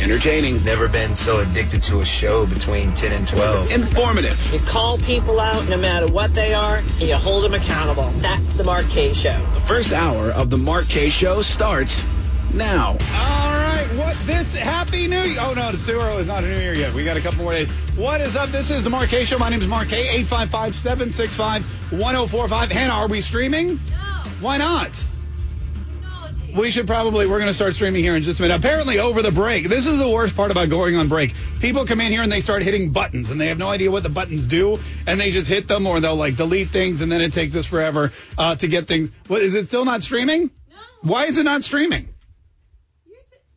Entertaining. Never been so addicted to a show between 10 and 12. Informative. You call people out no matter what they are, and you hold them accountable. That's the Mark Kaye Show. The first hour of the Mark Kaye Show starts now. All right, what this happy new year? Oh no, the sewer is not a new year yet. We got a couple more days. What is up? This is the Mark Kaye Show. My name is Mark Kaye. 855-765-1045. Hannah, are we streaming? No. Why not? We should probably, we're going to start streaming here in just a minute. Apparently, over the break, this is the worst part about going on break. People come in here and they start hitting buttons and they have no idea what the buttons do and they just hit them or they'll like delete things and then it takes us forever uh, to get things. What, is it still not streaming? No. Why is it not streaming?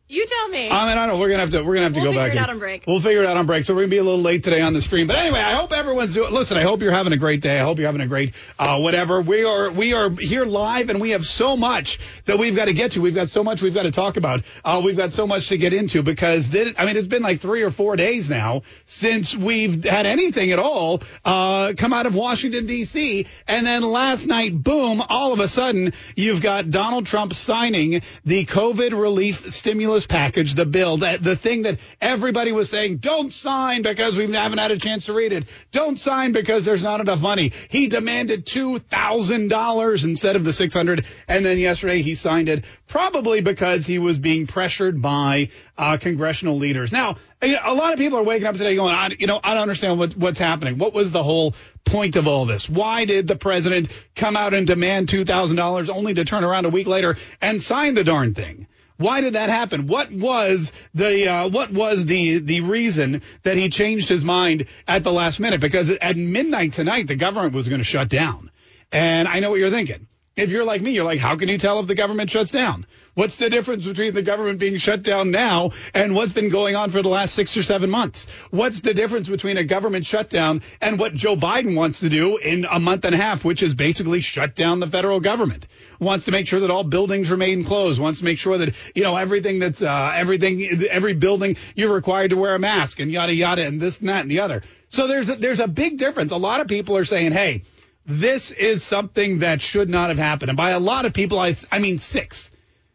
You tell me. I mean, I don't know. We're gonna have to. We're gonna have to We'll go back. figure it out on break. We'll figure it out on break. So we're gonna be a little late today on the stream. But anyway, I hope everyone's doing. Listen, I hope you're having a great day. I hope you're having a great uh, whatever. We are. We are here live, and we have so much that we've got to get to. We've got so much we've got to talk about. Uh, we've got so much to get into because this, I mean, it's been like three or four days now since we've had anything at all uh, come out of Washington D.C. And then last night, boom! All of a sudden, you've got Donald Trump signing the COVID relief stimulus package, the bill, that the thing that everybody was saying, don't sign because we haven't had a chance to read it. Don't sign because there's not enough money. He demanded two thousand dollars instead of the six hundred, and then yesterday he signed it, probably because he was being pressured by uh, congressional leaders. Now, a lot of people are waking up today going, I, you know, I don't understand what, what's happening. What was the whole point of all this? Why did the president come out and demand $2,000 only to turn around a week later and sign the darn thing? Why did that happen? What was the uh, what was the the reason that he changed his mind at the last minute? Because at midnight tonight, the government was going to shut down, and I know what you're thinking. If you're like me, you're like, how can you tell if the government shuts down? What's the difference between the government being shut down now and what's been going on for the last six or seven months? What's the difference between a government shutdown and what Joe Biden wants to do in a month and a half, which is basically shut down the federal government? Wants to make sure that all buildings remain closed. Wants to make sure that you know everything that's uh, everything every building you're required to wear a mask and yada yada and this and that and the other. So there's a, there's a big difference. A lot of people are saying, hey this is something that should not have happened. And by a lot of people, I, I mean six.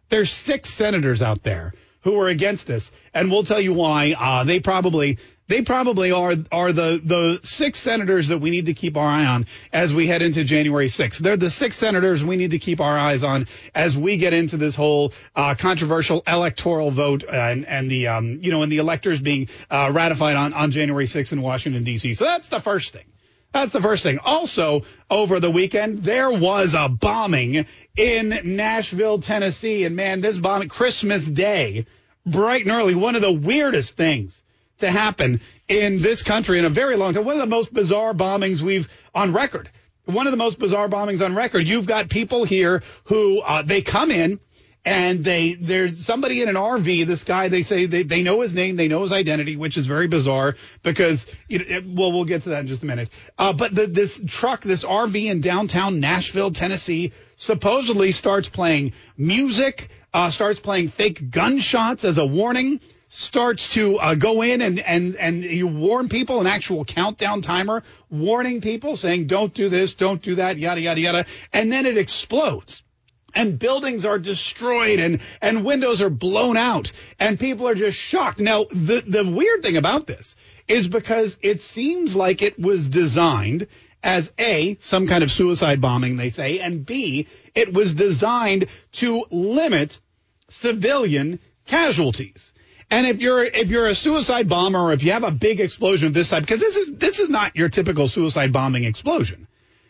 There's six senators out there who are against this, and we'll tell you why. Uh, they probably they probably are are the the six senators that we need to keep our eye on as we head into January 6th. They're the six senators we need to keep our eyes on as we get into this whole uh, controversial electoral vote and and the um, you know and the electors being uh, ratified on on January 6th in Washington D.C. So that's the first thing. That's the first thing. Also, over the weekend, there was a bombing in Nashville, Tennessee. And man, this bombing, Christmas Day, bright and early, one of the weirdest things to happen in this country in a very long time. One of the most bizarre bombings we've on record. One of the most bizarre bombings on record. You've got people here who, uh, they come in, and they there's somebody in an RV. This guy, they say they, they know his name, they know his identity, which is very bizarre because know, it, well, we'll get to that in just a minute. Uh, but the, this truck, this RV in downtown Nashville, Tennessee, supposedly starts playing music, uh, starts playing fake gunshots as a warning. Starts to uh, go in and, and, and you warn people, an actual countdown timer, warning people, saying, don't do this, don't do that, yada, yada, yada. And then it explodes and buildings are destroyed and, and windows are blown out and people are just shocked. Now, the, the weird thing about this is because it seems like it was designed as A, some kind of suicide bombing, they say, and B, it was designed to limit civilian casualties. And if you're if you're a suicide bomber or if you have a big explosion of this type, because this is this is not your typical suicide bombing explosion.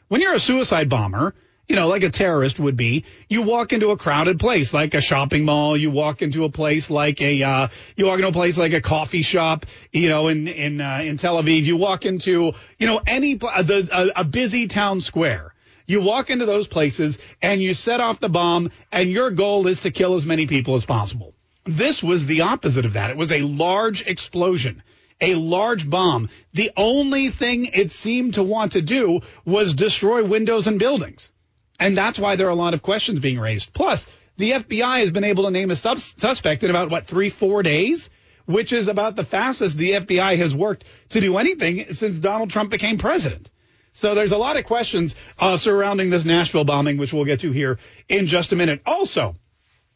When you're a suicide bomber, you know, like a terrorist would be, you walk into a crowded place like a shopping mall, you walk into a place like a, uh, you walk into a place like a coffee shop, you know, in, in, uh, in Tel Aviv, you walk into, you know, any, the, a, a busy town square. You walk into those places and you set off the bomb and your goal is to kill as many people as possible. This was the opposite of that. It was a large explosion, a large bomb. The only thing it seemed to want to do was destroy windows and buildings. And that's why there are a lot of questions being raised. Plus, the FBI has been able to name a suspect in about, what, three, four days? Which is about the fastest the FBI has worked to do anything since Donald Trump became president. So there's a lot of questions uh, surrounding this Nashville bombing, which we'll get to here in just a minute. Also,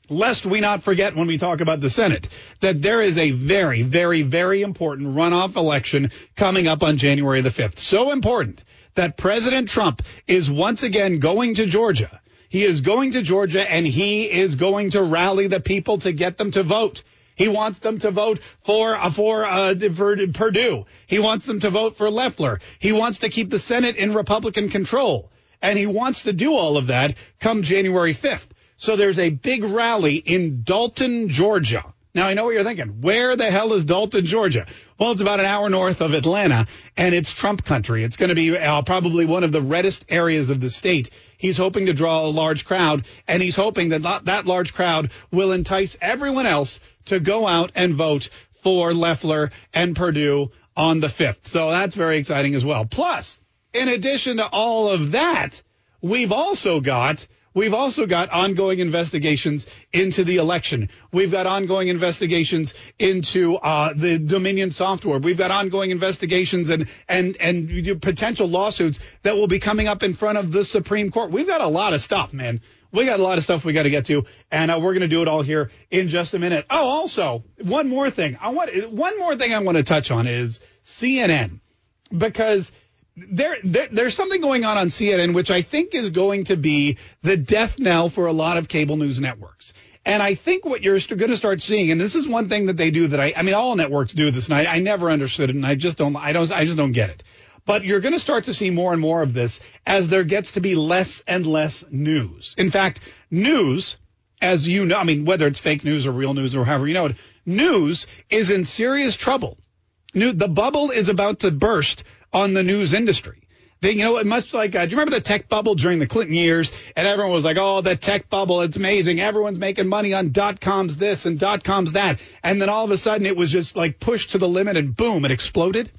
lest we not forget when we talk about the Senate, that there is a very, very, very important runoff election coming up on January the 5th. So important that President Trump is once again going to Georgia. He is going to Georgia and he is going to rally the people to get them to vote. He wants them to vote for uh, for uh, for Perdue. He wants them to vote for Loeffler. He wants to keep the Senate in Republican control, and he wants to do all of that come January 5th. So there's a big rally in Dalton, Georgia. Now I know what you're thinking. Where the hell is Dalton, Georgia? Well, it's about an hour north of Atlanta, and it's Trump country. It's going to be uh, probably one of the reddest areas of the state. He's hoping to draw a large crowd, and he's hoping that that large crowd will entice everyone else to go out and vote for Loeffler and Perdue on the 5th. So that's very exciting as well. Plus, in addition to all of that, we've also got We've also got ongoing investigations into the election. We've got ongoing investigations into uh, the Dominion software. We've got ongoing investigations and and and potential lawsuits that will be coming up in front of the Supreme Court. We've got a lot of stuff, man we got a lot of stuff we got to get to, and uh, we're going to do it all here in just a minute. Oh, also one more thing. I want one more thing I want to touch on is CNN because there, there, there's something going on on CNN which I think is going to be the death knell for a lot of cable news networks. And I think what you're going to start seeing, and this is one thing that they do that I, I mean, all networks do this, and I, I never understood it, and I just don't, I don't, I just don't get it. But you're going to start to see more and more of this as there gets to be less and less news. In fact, news, as you know, I mean, whether it's fake news or real news or however you know it, news is in serious trouble. New, the bubble is about to burst on the news industry. They, you know, much like, uh, do you remember the tech bubble during the Clinton years? And everyone was like, oh, the tech bubble, it's amazing. Everyone's making money on dot coms this and dot coms that. And then all of a sudden it was just like pushed to the limit and boom, it exploded.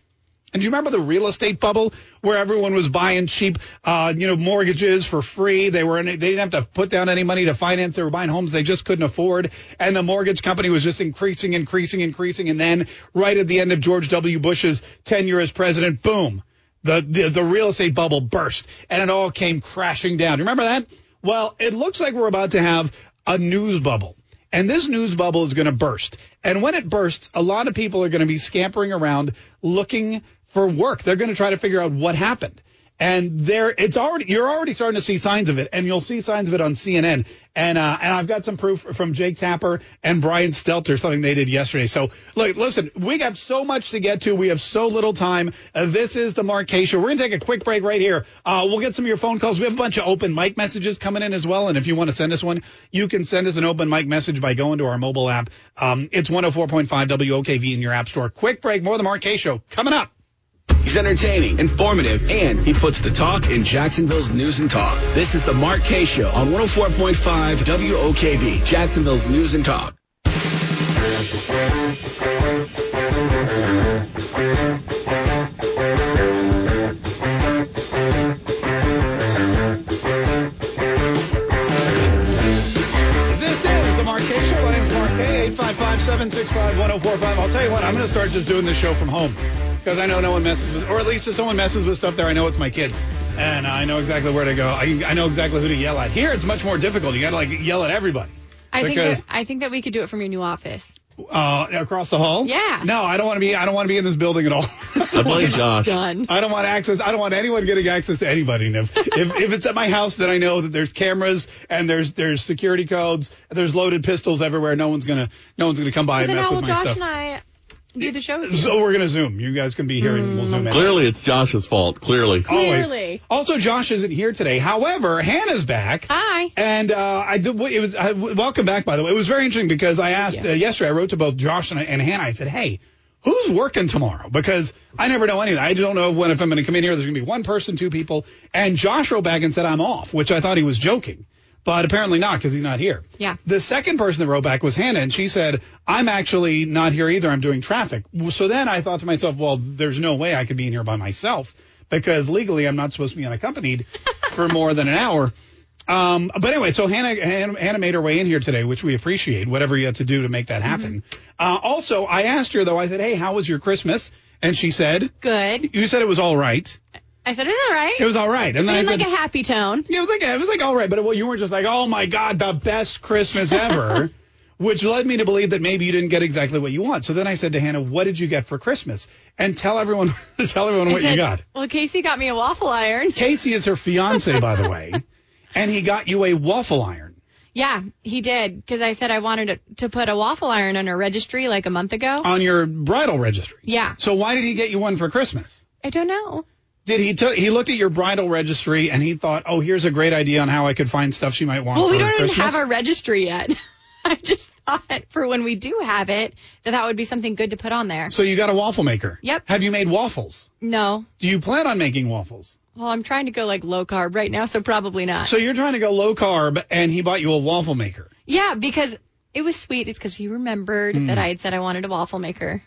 And do you remember the real estate bubble where everyone was buying cheap, uh, you know, mortgages for free? They were, in, they didn't have to put down any money to finance. They were buying homes they just couldn't afford. And the mortgage company was just increasing, increasing, increasing. And then right at the end of George W. Bush's tenure as president, boom, the, the, the real estate bubble burst and it all came crashing down. Remember that? Well, it looks like we're about to have a news bubble. And this news bubble is going to burst. And when it bursts, a lot of people are going to be scampering around looking for work. They're going to try to figure out what happened. And there, it's already, you're already starting to see signs of it, and you'll see signs of it on CNN. And, uh, and I've got some proof from Jake Tapper and Brian Stelter, something they did yesterday. So, look, listen, we got so much to get to. We have so little time. Uh, this is the Show. We're to take a quick break right here. Uh, we'll get some of your phone calls. We have a bunch of open mic messages coming in as well. And if you want to send us one, you can send us an open mic message by going to our mobile app. Um, it's 104.5 WOKV in your app store. Quick break. More of the Show coming up. He's entertaining, informative, and he puts the talk in Jacksonville's news and talk. This is the Mark Kaye Show on 104.5 WOKV, Jacksonville's news and talk. This is the Mark Kaye Show. My name's Mark Kaye, 855-765-1045. I'll tell you what, I'm going to start just doing this show from home because I know no one messes with, or at least if someone messes with stuff there, I know it's my kids, and I know exactly where to go. I, I know exactly who to yell at. Here, it's much more difficult. You got to like yell at everybody. I think that, I think that we could do it from your new office. Uh, across the hall? Yeah. No, I don't want to be. I don't want to be in this building at all. I blame Josh. Done. I don't want access. I don't want anyone getting access to anybody. Niv. if if it's at my house, then I know that there's cameras and there's there's security codes. There's loaded pistols everywhere. No one's gonna no one's gonna come by and mess with my Josh stuff. and I do the show with you? So we're gonna zoom. You guys can be here and we'll zoom in. Clearly, it's Josh's fault. Clearly. Always. Clearly. Also, Josh isn't here today. However, Hannah's back. Hi. And uh, I did. It was I, welcome back. By the way, it was very interesting because I asked uh, yesterday. I wrote to both Josh and, and Hannah. I said, "Hey, who's working tomorrow?" Because I never know anything. I don't know when if I'm going to come in here. There's going to be one person, two people. And Josh wrote back and said I'm off, which I thought he was joking. But apparently not because he's not here. Yeah. The second person that wrote back was Hannah, and she said, I'm actually not here either. I'm doing traffic. So then I thought to myself, well, there's no way I could be in here by myself because legally I'm not supposed to be unaccompanied for more than an hour. Um, but anyway, so Hannah, Hannah, Hannah made her way in here today, which we appreciate, whatever you had to do to make that happen. Uh, also, I asked her, though, I said, hey, how was your Christmas? And she said, Good. you said it was all right. I said it was all right. It was all right. And then I in said, like a happy tone. yeah, it was like, it was like all right. But well, you weren't just like, oh my God, the best Christmas ever. Which led me to believe that maybe you didn't get exactly what you want. So then I said to Hannah, "What did you get for Christmas?" And tell everyone, tell everyone I what you got. Well, Casey got me a waffle iron. Casey is her fiance, by the way, and he got you a waffle iron. Yeah, he did because I said I wanted to, to put a waffle iron on her registry like a month ago. on your bridal registry. Yeah. So why did he get you one for Christmas? I don't know. Did he took he looked at your bridal registry and he thought, "Oh, here's a great idea on how I could find stuff she might want Well, we don't Christmas." even have a registry yet. I just thought for when we do have it that that would be something good to put on there. so you got a waffle maker. Yep. Have you made waffles? No. Do you plan on making waffles? Well, I'm trying to go like low carb right now, so probably not. So you're trying to go low carb and he bought you a waffle maker. yeah, because it was sweet. It's because he remembered Hmm. that I had said I wanted a waffle maker.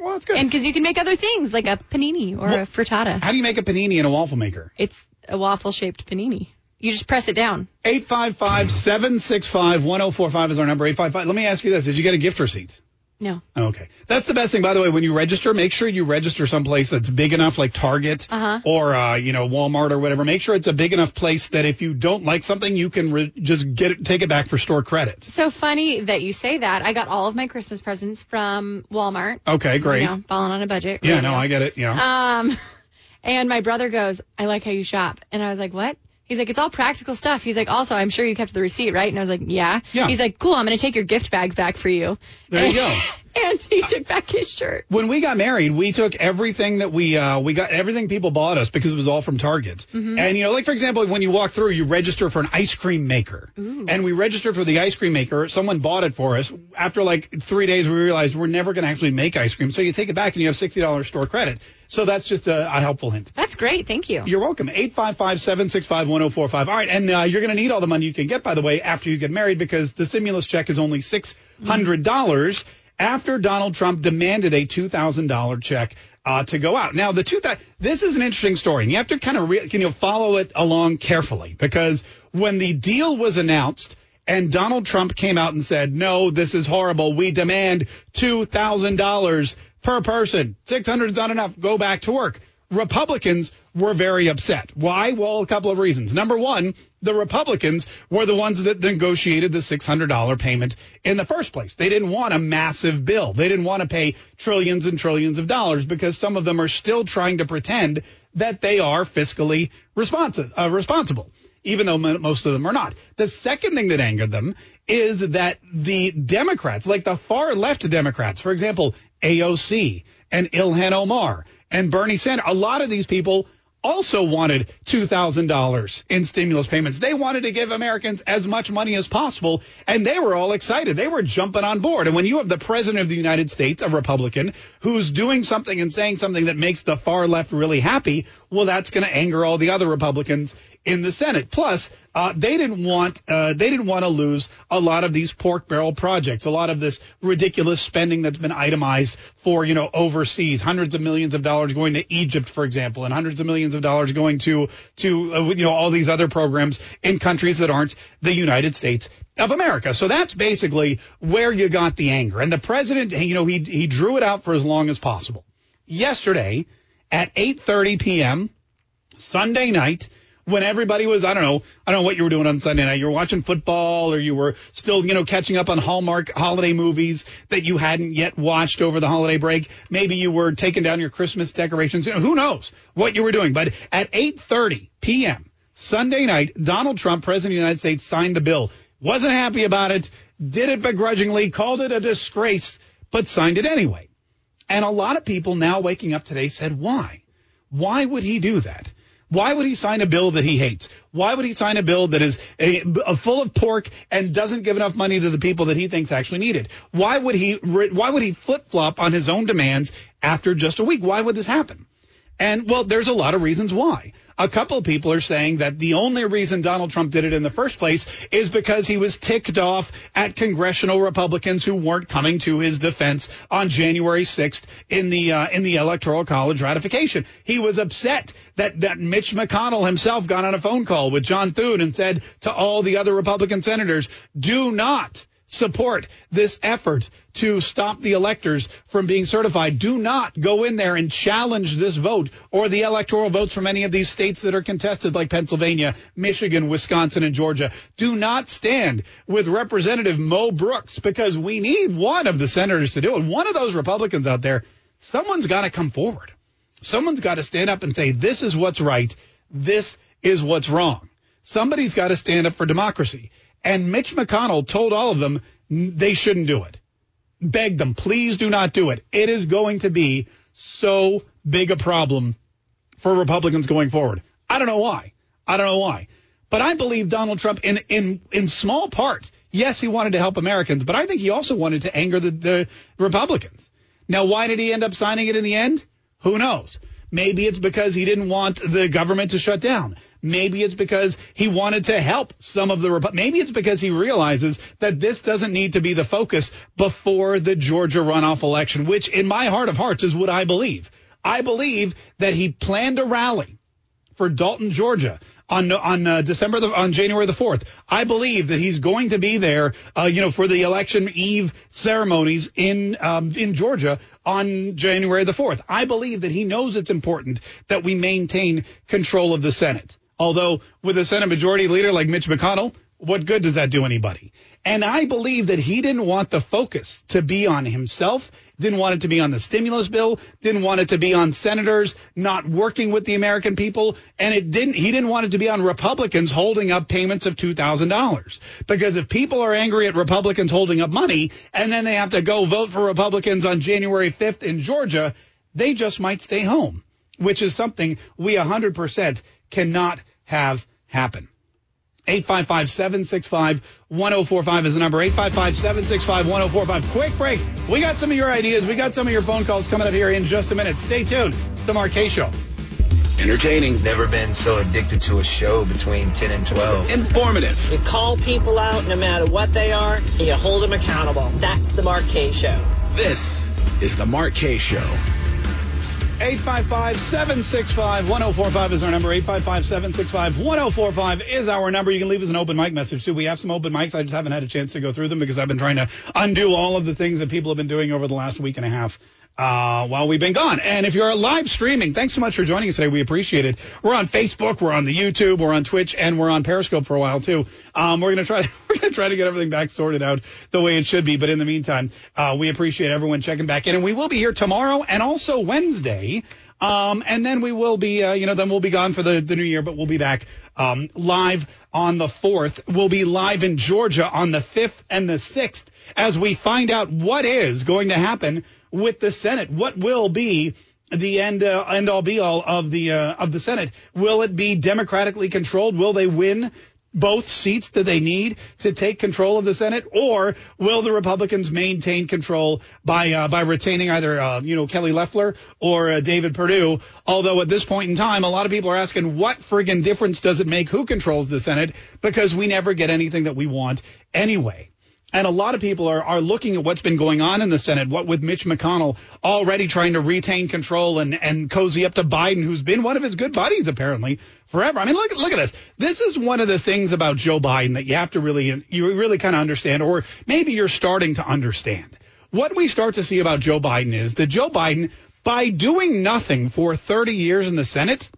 Well, that's good. And because you can make other things like a panini or Well- a frittata. how do you make a panini in a waffle maker? It's a waffle shaped panini. You just press it down. 855-765-1045 is our number. 855. Let me ask you this. Did you get a gift receipt? No. Okay. That's the best thing. By the way, when you register, make sure you register someplace that's big enough, like Target Uh-huh. or, uh, you know, Walmart or whatever. Make sure it's a big enough place that if you don't like something, you can re- just get it, take it back for store credit. So funny that you say that. I got all of my Christmas presents from Walmart. Okay, great. You know, falling on a budget. yeah, radio. no, I get it. Yeah. Um, and my brother goes, I like how you shop. And I was like, what? He's like, it's all practical stuff. He's like, also, I'm sure you kept the receipt, right? And I was like, yeah. Yeah. He's like, cool, I'm going to take your gift bags back for you. There you go. and he took back his shirt. when we got married, we took everything that we uh, we got everything people bought us because it was all from Target. Mm-hmm. And you know, like for example, when you walk through, you register for an ice cream maker, and we registered for the ice cream maker. Someone bought it for us. After like three days, we realized we're never going to actually make ice cream, so you take it back and you have sixty dollars store credit. So that's just a, a helpful hint. That's great. Thank you. You're welcome. 855-765-1045. All right. And uh, you're going to need all the money you can get, by the way, after you get married because the stimulus check is only $600 after Donald Trump demanded a $2,000 check uh, to go out. Now, the two this is an interesting story, and you have to kind of re- you follow it along carefully because when the deal was announced and Donald Trump came out and said, "No, this is horrible. We demand two thousand dollars per person. Six hundred is not enough. Go back to work." Republicans were very upset. Why? Well, a couple of reasons. Number one, the Republicans were the ones that negotiated the $600 payment in the first place. They didn't want a massive bill. They didn't want to pay trillions and trillions of dollars because some of them are still trying to pretend that they are fiscally responsive, uh, responsible, even though mo- most of them are not. The second thing that angered them is that the Democrats, like the far left Democrats, for example, AOC and Ilhan Omar and Bernie Sanders, a lot of these people also wanted $2,000 in stimulus payments. They wanted to give Americans as much money as possible, and they were all excited. They were jumping on board. And when you have the president of the United States, a Republican, who's doing something and saying something that makes the far left really happy, well, that's going to anger all the other Republicans in the Senate. Plus, uh, they didn't want uh, they didn't want to lose a lot of these pork barrel projects, a lot of this ridiculous spending that's been itemized for you know overseas, hundreds of millions of dollars going to Egypt, for example, and hundreds of millions of dollars going to to uh, you know all these other programs in countries that aren't the United States of America. So that's basically where you got the anger. And the president, you know, he he drew it out for as long as possible. Yesterday at 8:30 p.m. Sunday night when everybody was, I don't know, I don't know what you were doing on Sunday night. You were watching football or you were still, you know, catching up on Hallmark holiday movies that you hadn't yet watched over the holiday break. Maybe you were taking down your Christmas decorations. You know, who knows what you were doing. But at 8.30 p.m. Sunday night, Donald Trump, President of the United States, signed the bill. Wasn't happy about it, did it begrudgingly, called it a disgrace, but signed it anyway. And a lot of people now waking up today said, why? Why would he do that? Why would he sign a bill that he hates? Why would he sign a bill that is a, a full of pork and doesn't give enough money to the people that he thinks actually need it? Why would he why would he flip flop on his own demands after just a week? Why would this happen? And well, there's a lot of reasons why. A couple of people are saying that the only reason Donald Trump did it in the first place is because he was ticked off at congressional Republicans who weren't coming to his defense on January 6th in the uh, in the Electoral College ratification. He was upset that that Mitch McConnell himself got on a phone call with John Thune and said to all the other Republican senators, "Do not support this effort to stop the electors from being certified. Do not go in there and challenge this vote or the electoral votes from any of these states that are contested like Pennsylvania, Michigan, Wisconsin, and Georgia. Do not stand with Representative Mo Brooks because we need one of the senators to do it. One of those Republicans out there, someone's got to come forward. Someone's got to stand up and say, this is what's right. This is what's wrong. Somebody's got to stand up for democracy. And Mitch McConnell told all of them they shouldn't do it. Begged them, please do not do it. It is going to be so big a problem for Republicans going forward. I don't know why. I don't know why. But I believe Donald Trump in in in small part, yes, he wanted to help Americans, but I think he also wanted to anger the, the Republicans. Now, why did he end up signing it in the end? Who knows? Maybe it's because he didn't want the government to shut down. Maybe it's because he wanted to help some of the maybe it's because he realizes that this doesn't need to be the focus before the Georgia runoff election, which in my heart of hearts is what I believe. I believe that he planned a rally for Dalton, Georgia on on uh, December the, on January the 4th. I believe that he's going to be there, uh, you know, for the election eve ceremonies in um, in Georgia on January the 4th. I believe that he knows it's important that we maintain control of the Senate. Although with a Senate majority leader like Mitch McConnell, what good does that do anybody? And I believe that he didn't want the focus to be on himself, didn't want it to be on the stimulus bill, didn't want it to be on senators not working with the American people, and it didn't he didn't want it to be on Republicans holding up payments of $2,000. Because if people are angry at Republicans holding up money and then they have to go vote for Republicans on January 5th in Georgia, they just might stay home, which is something we 100% cannot have happen. 855 765 1045 is the number. 855 765 1045. Quick break. We got some of your ideas. We got some of your phone calls coming up here in just a minute. Stay tuned. It's the Mark Kaye Show. Entertaining. Never been so addicted to a show between 10 and 12. Informative. You call people out no matter what they are, and you hold them accountable. That's the Mark Kaye Show. This is the Mark Kaye Show. 855 765 1045 is our number. 855 765 1045 is our number. You can leave us an open mic message too. We have some open mics. I just haven't had a chance to go through them because I've been trying to undo all of the things that people have been doing over the last week and a half uh, while we've been gone. And if you're live streaming, thanks so much for joining us today. We appreciate it. We're on Facebook, we're on the YouTube, we're on Twitch, and we're on Periscope for a while too. Um, we're gonna try to, we're gonna try to get everything back sorted out the way it should be. But in the meantime, uh, we appreciate everyone checking back in, and we will be here tomorrow and also Wednesday. Um, and then we will be, uh, you know, then we'll be gone for the, the new year, but we'll be back um, live on the 4th. We'll be live in Georgia on the 5th and the 6th as we find out what is going to happen with the Senate. What will be the end uh, end all be all of the uh, of the Senate? Will it be democratically controlled? Will they win both seats that they need to take control of the Senate, or will the Republicans maintain control by uh, by retaining either uh, you know Kelly Loeffler or uh, David Perdue? Although at this point in time, a lot of people are asking, what friggin' difference does it make who controls the Senate? Because we never get anything that we want anyway. And a lot of people are, are looking at what's been going on in the Senate, what with Mitch McConnell already trying to retain control and, and cozy up to Biden, who's been one of his good buddies apparently forever. I mean, look, look at this. This is one of the things about Joe Biden that you have to really, you really kind of understand, or maybe you're starting to understand. What we start to see about Joe Biden is that Joe Biden, by doing nothing for 30 years in the Senate,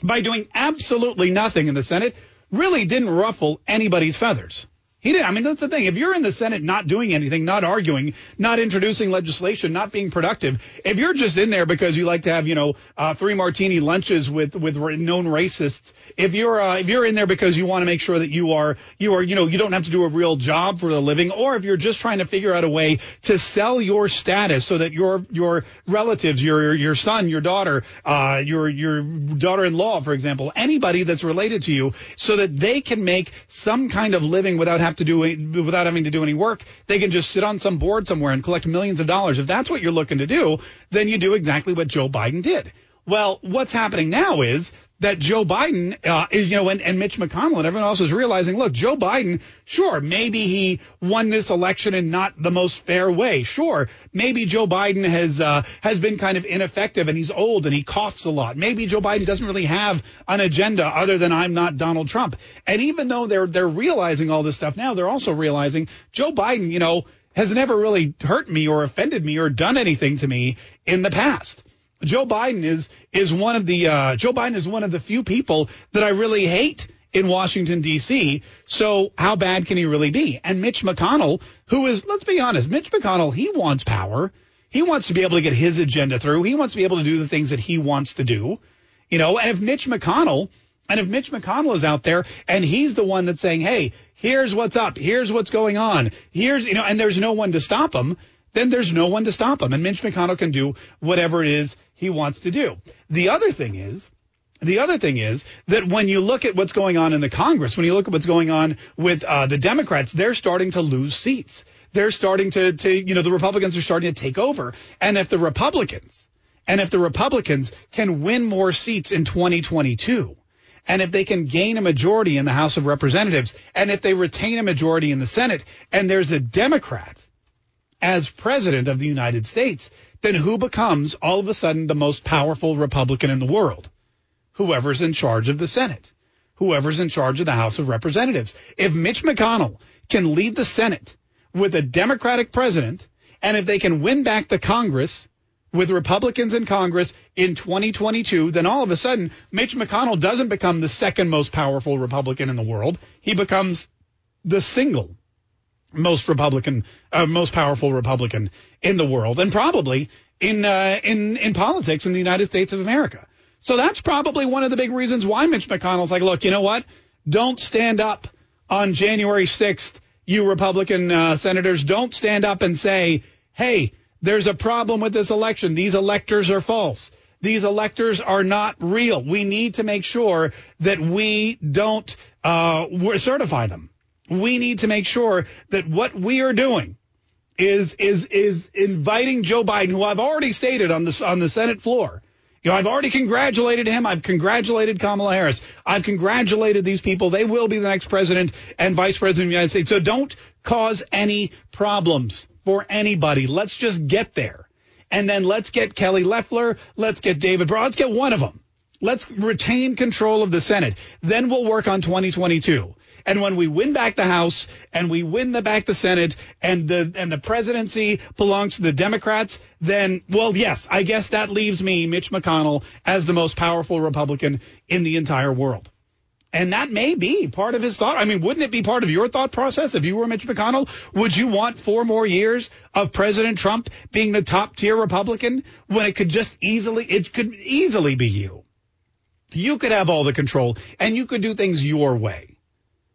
by doing absolutely nothing in the Senate, really didn't ruffle anybody's feathers. He didn't. I mean, that's the thing. If you're in the Senate not doing anything, not arguing, not introducing legislation, not being productive, if you're just in there because you like to have, you know, uh, three martini lunches with with known racists, if you're uh, if you're in there because you want to make sure that you are you are you know you don't have to do a real job for the living, or if you're just trying to figure out a way to sell your status so that your your relatives, your your son, your daughter, uh, your your daughter-in-law, for example, anybody that's related to you, so that they can make some kind of living without having have to do without having to do any work. They can just sit on some board somewhere and collect millions of dollars. If that's what you're looking to do, then you do exactly what Joe Biden did. Well, what's happening now is that Joe Biden, uh, you know, and, and Mitch McConnell and everyone else is realizing, look, Joe Biden, sure, maybe he won this election in not the most fair way. Sure, maybe Joe Biden has uh, has been kind of ineffective and he's old and he coughs a lot. Maybe Joe Biden doesn't really have an agenda other than I'm not Donald Trump. And even though they're they're realizing all this stuff now, they're also realizing Joe Biden, you know, has never really hurt me or offended me or done anything to me in the past. Joe Biden is is one of the uh, Joe Biden is one of the few people that I really hate in Washington D.C. So how bad can he really be? And Mitch McConnell, who is let's be honest, Mitch McConnell, he wants power. He wants to be able to get his agenda through. He wants to be able to do the things that he wants to do. You know, and if Mitch McConnell and if Mitch McConnell is out there and he's the one that's saying, "Hey, here's what's up. Here's what's going on. Here's, you know, and there's no one to stop him, then there's no one to stop him. And Mitch McConnell can do whatever it is he wants to do. The other thing is, the other thing is that when you look at what's going on in the Congress, when you look at what's going on with uh, the Democrats, they're starting to lose seats. They're starting to, to, you know, the Republicans are starting to take over. And if the Republicans, and if the Republicans can win more seats in 2022, and if they can gain a majority in the House of Representatives, and if they retain a majority in the Senate, and there's a Democrat as president of the United States, then who becomes all of a sudden the most powerful Republican in the world? Whoever's in charge of the Senate, whoever's in charge of the House of Representatives. If Mitch McConnell can lead the Senate with a Democratic president, and if they can win back the Congress with Republicans in Congress in 2022, then all of a sudden Mitch McConnell doesn't become the second most powerful Republican in the world. He becomes the single most Republican, uh, most powerful Republican in the world, and probably in uh, in in politics in the United States of America. So that's probably one of the big reasons why Mitch McConnell's like, look, you know what? Don't stand up on January 6th, you Republican uh, senators. Don't stand up and say, hey, there's a problem with this election. These electors are false. These electors are not real. We need to make sure that we don't uh, certify them. We need to make sure that what we are doing is is is inviting Joe Biden, who I've already stated on the on the Senate floor. You know, I've already congratulated him. I've congratulated Kamala Harris. I've congratulated these people. They will be the next president and vice president of the United States. So don't cause any problems for anybody. Let's just get there. And then let's get Kelly Loeffler. Let's get David Brown. Let's get one of them. Let's retain control of the Senate. Then we'll work on 2022. And when we win back the House and we win the back the Senate and the and the presidency belongs to the Democrats, then well, yes, I guess that leaves me, Mitch McConnell, as the most powerful Republican in the entire world. And that may be part of his thought. I mean, wouldn't it be part of your thought process if you were Mitch McConnell? Would you want four more years of President Trump being the top tier Republican when it could just easily, it could easily be you? You could have all the control and you could do things your way.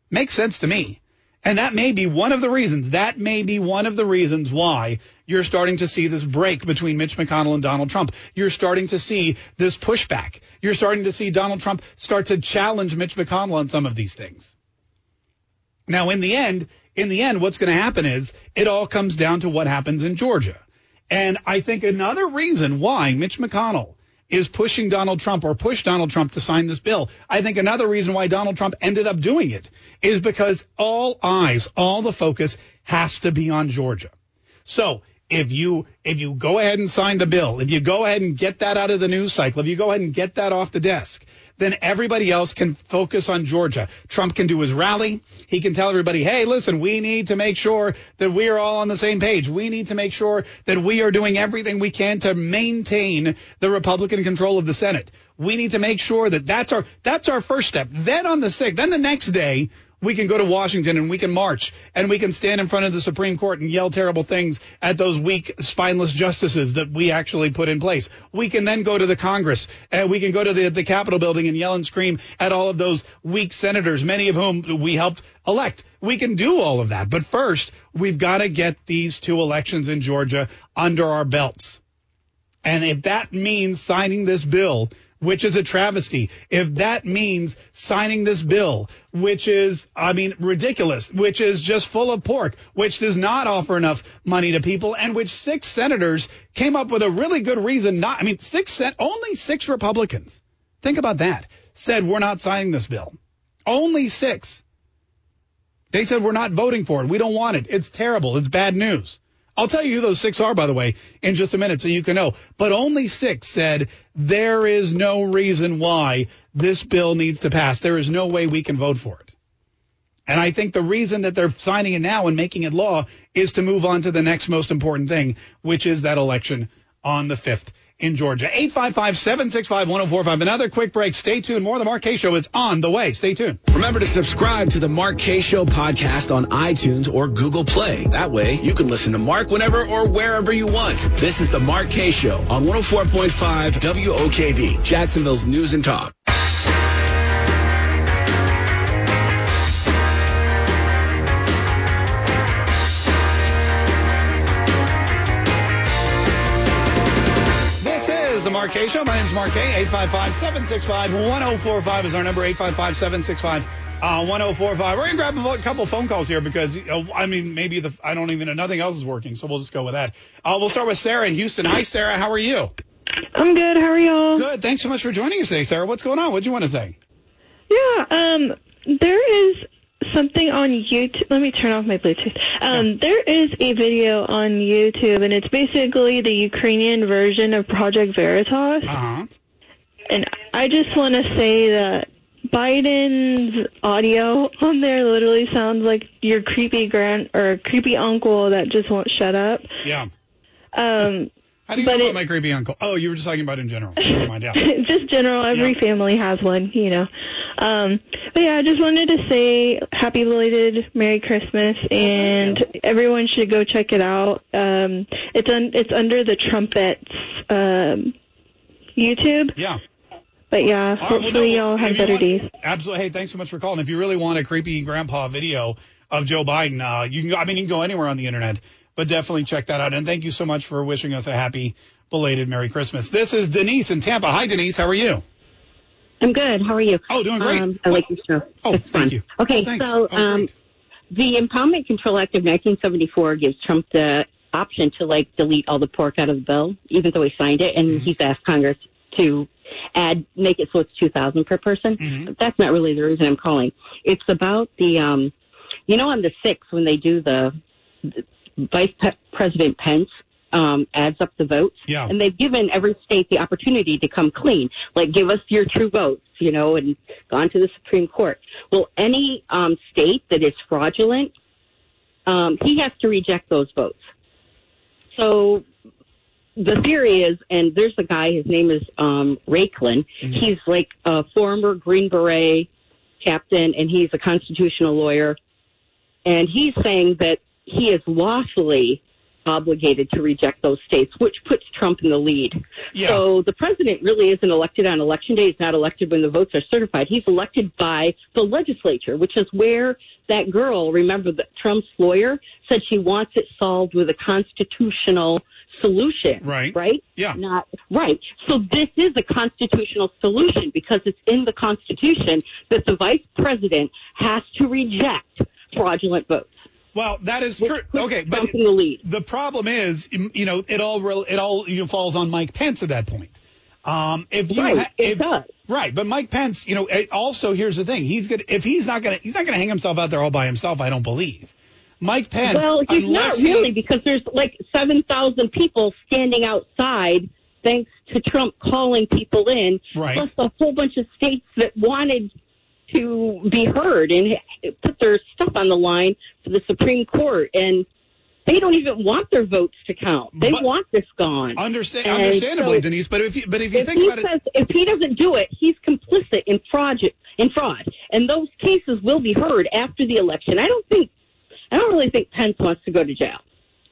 Makes sense to me. And that may be one of the reasons, that may be one of the reasons why you're starting to see this break between Mitch McConnell and Donald Trump. You're starting to see this pushback. You're starting to see Donald Trump start to challenge Mitch McConnell on some of these things. Now, in the end, in the end, what's going to happen is it all comes down to what happens in Georgia. And I think another reason why Mitch McConnell is pushing Donald Trump or push Donald Trump to sign this bill. I think another reason why Donald Trump ended up doing it is because all eyes, all the focus has to be on Georgia. So if you if you go ahead and sign the bill, if you go ahead and get that out of the news cycle, if you go ahead and get that off the desk, then everybody else can focus on Georgia. Trump can do his rally. He can tell everybody, hey, listen, we need to make sure that we are all on the same page. We need to make sure that we are doing everything we can to maintain the Republican control of the Senate. We need to make sure that that's our that's our first step. Then on the sixth, then the next day, we can go to Washington and we can march and we can stand in front of the Supreme Court and yell terrible things at those weak, spineless justices that we actually put in place. We can then go to the Congress and we can go to the, the Capitol building and yell and scream at all of those weak senators, many of whom we helped elect. We can do all of that. But first, we've got to get these two elections in Georgia under our belts. And if that means signing this bill, which is a travesty, if that means signing this bill, which is, I mean, ridiculous, which is just full of pork, which does not offer enough money to people, and which six senators came up with a really good reason not, I mean, six, only six Republicans, think about that, said we're not signing this bill. Only six. They said we're not voting for it. We don't want it. It's terrible. It's bad news. I'll tell you who those six are, by the way, in just a minute so you can know. But only six said there is no reason why this bill needs to pass. There is no way we can vote for it. And I think the reason that they're signing it now and making it law is to move on to the next most important thing, which is that election on the 5th in Georgia. 855-765-1045. Another quick break. Stay tuned. More of the Mark Kaye Show is on the way. Stay tuned. Remember to subscribe to the Mark Kaye Show podcast on iTunes or Google Play. That way you can listen to Mark whenever or wherever you want. This is the Mark Kaye Show on 104.5 WOKV, Jacksonville's News and Talk. Kaye Show. My name is Mark Kaye. 855-765-1045 is our number. 855-765 uh, 1045. We're going to grab a couple phone calls here because, uh, I mean, maybe the, I don't even know, nothing else is working, so we'll just go with that. Uh, we'll start with Sarah in Houston. Hi, Sarah. How are you? I'm good. How are y'all? Good. Thanks so much for joining us today, Sarah. What's going on? What do you want to say? Yeah. Um, there is something on YouTube. Let me turn off my Bluetooth. Um, there is a video on YouTube, and it's basically the Ukrainian version of Project Veritas. Uh-huh. And I just want to say that Biden's audio on there literally sounds like your creepy grand or creepy uncle that just won't shut up. Yeah. Um, How do you But know about it- my creepy uncle? Oh, you were just talking about in general. Never mind. Yeah. just general, every Yeah. family has one, you know. Um, but yeah, I just wanted to say happy belated Merry Christmas, and everyone should go check it out. Um, it's un- it's under the Trumpets um, YouTube. Yeah. But yeah, right, well, hopefully no, y'all have better want- days. Absolutely. Hey, thanks so much for calling. If you really want a creepy grandpa video of Joe Biden, uh, you can go, I mean, you can go anywhere on the internet, but definitely check that out. And thank you so much for wishing us a happy belated Merry Christmas. This is Denise in Tampa. Hi, Denise. How are you? I'm good. How are you? Oh, doing great. Um, I like your show. Oh, it's thank fun. you. Okay, Oh, so Oh, um, the Impoundment Control Act of 1974 gives Trump the option to like delete all the pork out of the bill, even though he signed it, and Mm-hmm. he's asked Congress to add make it so it's 2,000 per person. Mm-hmm. But that's not really the reason I'm calling. It's about the, um, you know, on the sixth when they do the Vice Pe- President Pence. Um, adds up the votes, Yeah. and they've given every state the opportunity to come clean, like give us your true votes, you know, and gone to the Supreme Court. Well, any um, state that is fraudulent, um, he has to reject those votes. So the theory is, and there's a guy, his name is um, Raiklin. He's like a former Green Beret captain, and he's a constitutional lawyer. And he's saying that he is lawfully obligated to reject those states, which puts Trump in the lead. Yeah. So the president really isn't elected on election day. He's not elected when the votes are certified. He's elected by the legislature, which is where that girl, remember that Trump's lawyer said she wants it solved with a constitutional solution. Right. Right? Yeah. Not right. So this is a constitutional solution because it's in the Constitution that the vice president has to reject fraudulent votes. Well, that is true. Okay, but the the problem is, you know, it all it all you know, falls on Mike Pence at that point. Um, if you Right, ha- it does. right, but Mike Pence, you know, it also here's the thing: he's gonna if he's not gonna he's not gonna hang himself out there all by himself. I don't believe. Mike Pence. Well, he's not unless he- really because there's like 7,000 people standing outside thanks to Trump calling people in, Right. plus a whole bunch of states that wanted to be heard and put their stuff on the line for the Supreme Court. And they don't even want their votes to count. They But- want this gone. Understand, And understandably, so- Denise. But if you but if you if think about it, if he doesn't do it, he's complicit in fraud. In fraud, and those cases will be heard after the election. I don't think, I don't really think Pence wants to go to jail.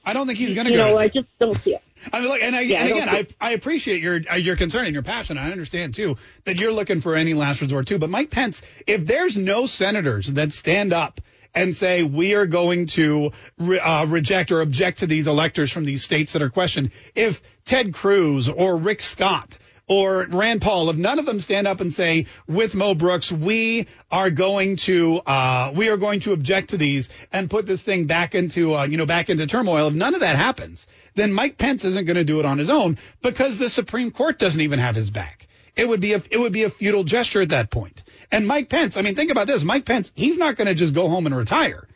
I don't think he's going to You go. know, I just don't see it. I mean, like, and, I, Yeah, and I again, I, think- I appreciate your uh, your concern and your passion. I understand too that you're looking for any last resort too. But Mike Pence, if there's no senators that stand up and say we are going to re- uh, reject or object to these electors from these states that are questioned, if Ted Cruz or Rick Scott or Rand Paul, if none of them stand up and say, with Mo Brooks, we are going to uh, we are going to object to these and put this thing back into uh, you know back into turmoil. If none of that happens, then Mike Pence isn't going to do it on his own because the Supreme Court doesn't even have his back. It would be a it would be a futile gesture at that point. And Mike Pence, I mean, think about this. Mike Pence, he's not going to just go home and retire.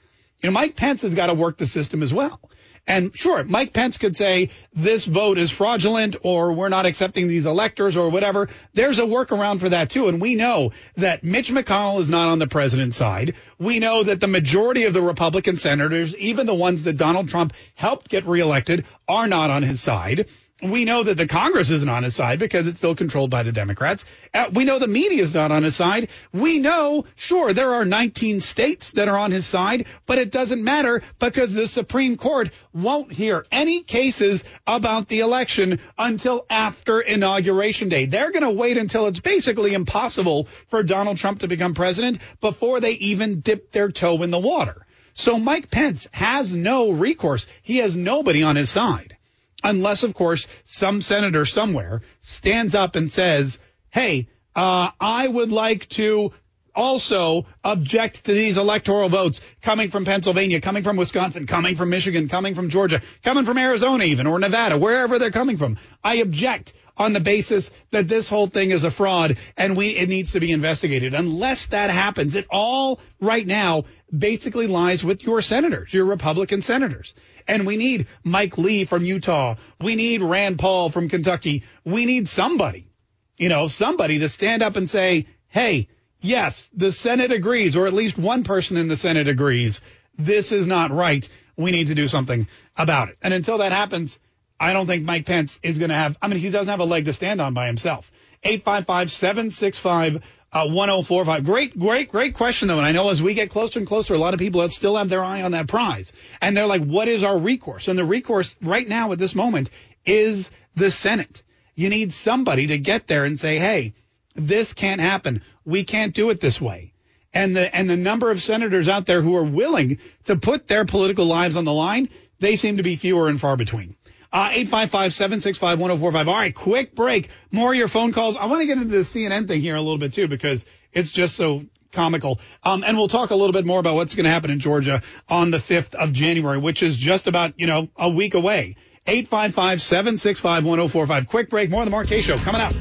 You know, Mike Pence has got to work the system as well. And sure, Mike Pence could say this vote is fraudulent or we're not accepting these electors or whatever. There's a workaround for that too. And we know that Mitch McConnell is not on the president's side. We know that the majority of the Republican senators, even the ones that Donald Trump helped get reelected, are not on his side. We know that the Congress isn't on his side because it's still controlled by the Democrats. Uh, we know the media is not on his side. We know, sure, there are 19 states that are on his side, but it doesn't matter because the Supreme Court won't hear any cases about the election until after inauguration day. They're going to wait until it's basically impossible for Donald Trump to become president before they even dip their toe in the water. So Mike Pence has no recourse. He has nobody on his side unless, of course, some senator somewhere stands up and says, hey, uh, I would like to also object to these electoral votes coming from Pennsylvania, coming from Wisconsin, coming from Michigan, coming from Georgia, coming from Arizona even, or Nevada, wherever they're coming from. I object on the basis that this whole thing is a fraud and we it needs to be investigated. Unless that happens, it all right now basically lies with your senators, your Republican senators. And we need Mike Lee from Utah. We need Rand Paul from Kentucky. We need somebody, you know, somebody to stand up and say, hey, yes, the Senate agrees, or at least one person in the Senate agrees. This is not right. We need to do something about it. And until that happens, I don't think Mike Pence is going to have, I mean, he doesn't have a leg to stand on by himself. 855 765 uh, 1045. Great, great, great question, though. And I know as we get closer and closer, a lot of people still have their eye on that prize. And they're like, what is our recourse? And the recourse right now at this moment is the Senate. You need somebody to get there and say, hey, this can't happen. We can't do it this way. And the, and the number of senators out there who are willing to put their political lives on the line, they seem to be fewer and far between. Uh, 855-765-1045. All right, quick break. More of your phone calls. I want to get into the CNN thing here a little bit too because it's just so comical. Um, and we'll talk a little bit more about what's going to happen in Georgia on the 5th of January, which is just about, you know, a week away. 855-765-1045. Quick break. More of the Mark Kaye Show coming up.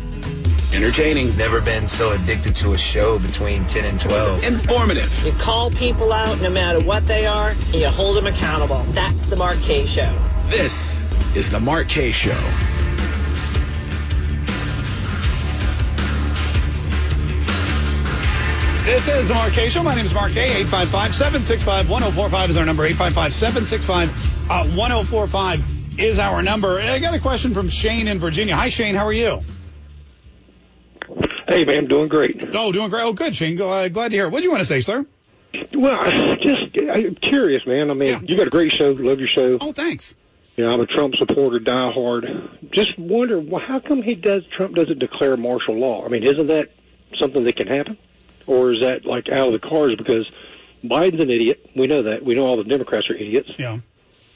Entertaining. Never been so addicted to a show between 10 and 12. Informative. You call people out no matter what they are, and you hold them accountable. That's the Mark Kaye Show. This is the Mark Kaye Show. This is the Mark Kaye Show. My name is Mark Kaye. 855-765-1045 is our number. 855-765-1045 is our number. I got a question from Shane in Virginia. Hi, Shane. How are you? Hey, man, doing great. Oh, doing great. Oh, good, Shane. Uh, glad to hear it. What do you want to say, sir? Well, just I'm curious, man. I mean, Yeah. you got a great show. Love your show. Oh, thanks. You know, I'm a Trump supporter, die hard. Just wonder, well, how come he does? Trump doesn't declare martial law? I mean, isn't that something that can happen, or is that like out of the cards? Because Biden's an idiot. We know that. We know all the Democrats are idiots, Yeah.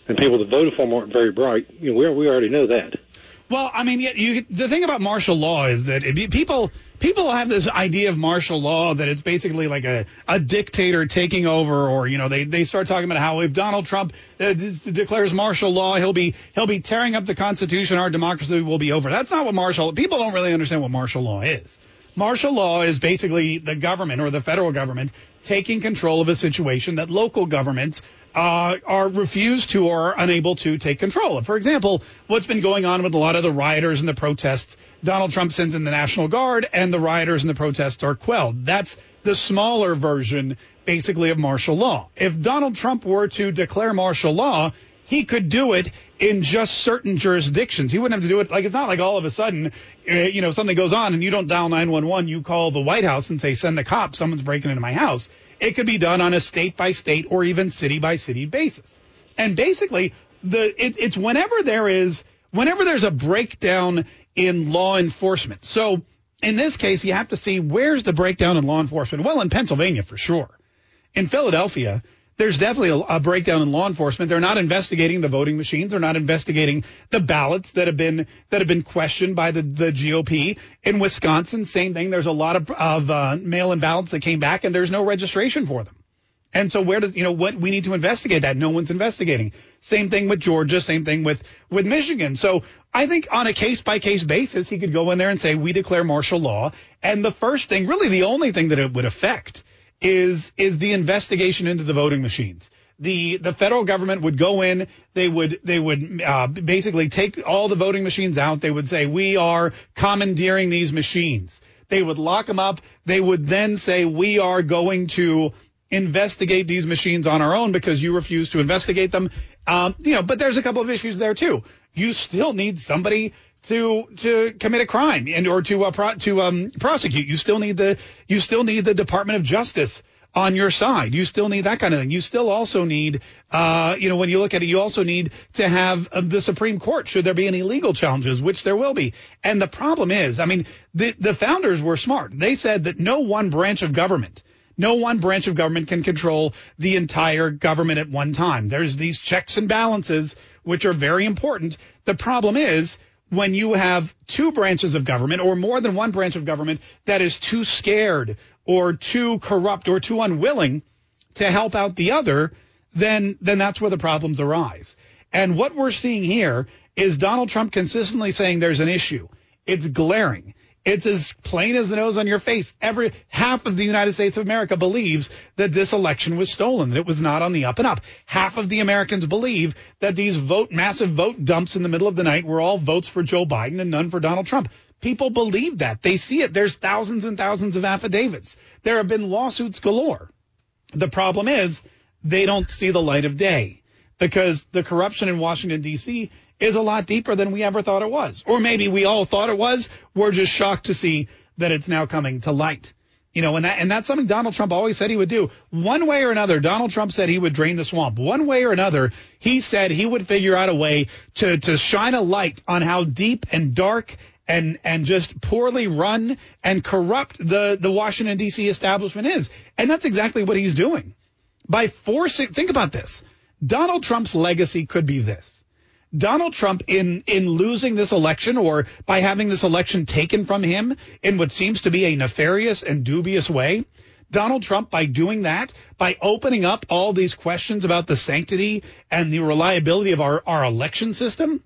and people that voted for him aren't very bright. You know, we we already know that. Well, I mean, you, the thing about martial law is that you, people people have this idea of martial law that it's basically like a, a dictator taking over, or you know, they, they start talking about how if Donald Trump uh, declares martial law, he'll be he'll be tearing up the Constitution, our democracy will be over. That's not what martial. People don't really understand what martial law is. Martial law is basically the government or the federal government taking control of a situation that local governments uh, are refused to or are unable to take control of. For example, what's been going on with a lot of the rioters and the protests, Donald Trump sends in the National Guard and the rioters and the protests are quelled. That's the smaller version, basically, of martial law. If Donald Trump were to declare martial law, he could do it in just certain jurisdictions. He wouldn't have to do it like it's not like all of a sudden, uh, you know, something goes on and you don't dial 911, you call the White House and say, send the cops, someone's breaking into my house. It could be done on a state by state or even city by city basis. And basically, the it, it's whenever there is whenever there's a breakdown in law enforcement. So in this case, you have to see where's the breakdown in law enforcement. Well, in Pennsylvania for sure. In Philadelphia, there's definitely a, a, breakdown in law enforcement. They're not investigating the voting machines. They're not investigating the ballots that have been that have been questioned by the, the GOP in Wisconsin. Same thing. There's a lot of, of uh, mail-in ballots that came back, and there's no registration for them. And so where does you know what we need to investigate that? No one's investigating. Same thing with Georgia. Same thing with with Michigan. So I think on a case by case basis, he could go in there and say we declare martial law. And the first thing, really the only thing that it would affect is is the investigation into the voting machines. The the federal government would go in. They would they would uh, basically take all the voting machines out. They would say we are commandeering these machines. They would lock them up. They would then say we are going to investigate these machines on our own because you refuse to investigate them. Um, you know, but there's a couple of issues there too. You still need somebody to to commit a crime and or to uh, pro, to um, prosecute. You still need the you still need the Department of Justice on your side. You still need that kind of thing. You still also need, uh, you know, when you look at it, you also need to have uh, the Supreme Court should there be any legal challenges, which there will be. And the problem is, I mean, the the founders were smart. They said that no one branch of government no one branch of government can control the entire government at one time. There's these checks and balances, which are very important. The problem is when you have two branches of government or more than one branch of government that is too scared or too corrupt or too unwilling to help out the other, then, then that's where the problems arise. And what we're seeing here is Donald Trump consistently saying there's an issue. It's glaring. It's as plain as the nose on your face. Every half of the United States of America believes that this election was stolen, that it was not on the up and up. Half of the Americans believe that these vote massive vote dumps in the middle of the night were all votes for Joe Biden and none for Donald Trump. People believe that. They see it. There's thousands and thousands of affidavits. There have been lawsuits galore. The problem is they don't see the light of day because the corruption in Washington D.C is a lot deeper than we ever thought it was. Or maybe we all thought it was. We're just shocked to see that it's now coming to light. You know, and that, and that's something Donald Trump always said he would do. One way or another, Donald Trump said he would drain the swamp. One way or another, he said he would figure out a way to, to shine a light on how deep and dark and, and just poorly run and corrupt the, the Washington DC establishment is. And that's exactly what he's doing. By forcing, think about this. Donald Trump's legacy could be this. Donald Trump in in losing this election or by having this election taken from him in what seems to be a nefarious and dubious way, Donald Trump by doing that, by opening up all these questions about the sanctity and the reliability of our, our election system,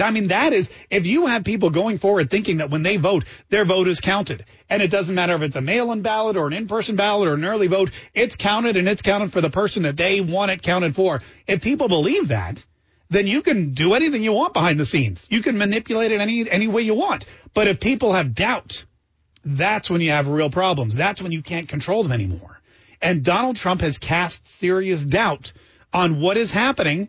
I mean, that is, if you have people going forward thinking that when they vote, their vote is counted, and it doesn't matter if it's a mail-in ballot or an in-person ballot or an early vote, it's counted and it's counted for the person that they want it counted for. If people believe that, then you can do anything you want behind the scenes. You can manipulate it any any way you want. But if people have doubt, that's when you have real problems. That's when you can't control them anymore. And Donald Trump has cast serious doubt on what is happening,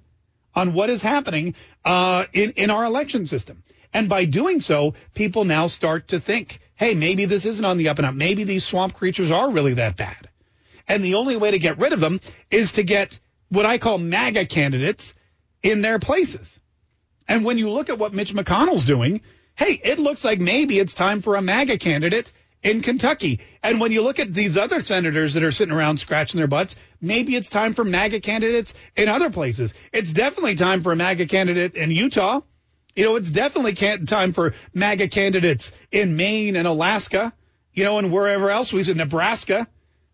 on what is happening uh, in in our election system. And by doing so, people now start to think, hey, maybe this isn't on the up and up. Maybe these swamp creatures are really that bad. And the only way to get rid of them is to get what I call MAGA candidates in their places. And when you look at what Mitch McConnell's doing, hey, it looks like maybe it's time for a MAGA candidate in Kentucky. And when you look at these other senators that are sitting around scratching their butts, maybe it's time for MAGA candidates in other places. It's definitely time for a MAGA candidate in Utah. You know, it's definitely time for MAGA candidates in Maine and Alaska, you know, and wherever else we in Nebraska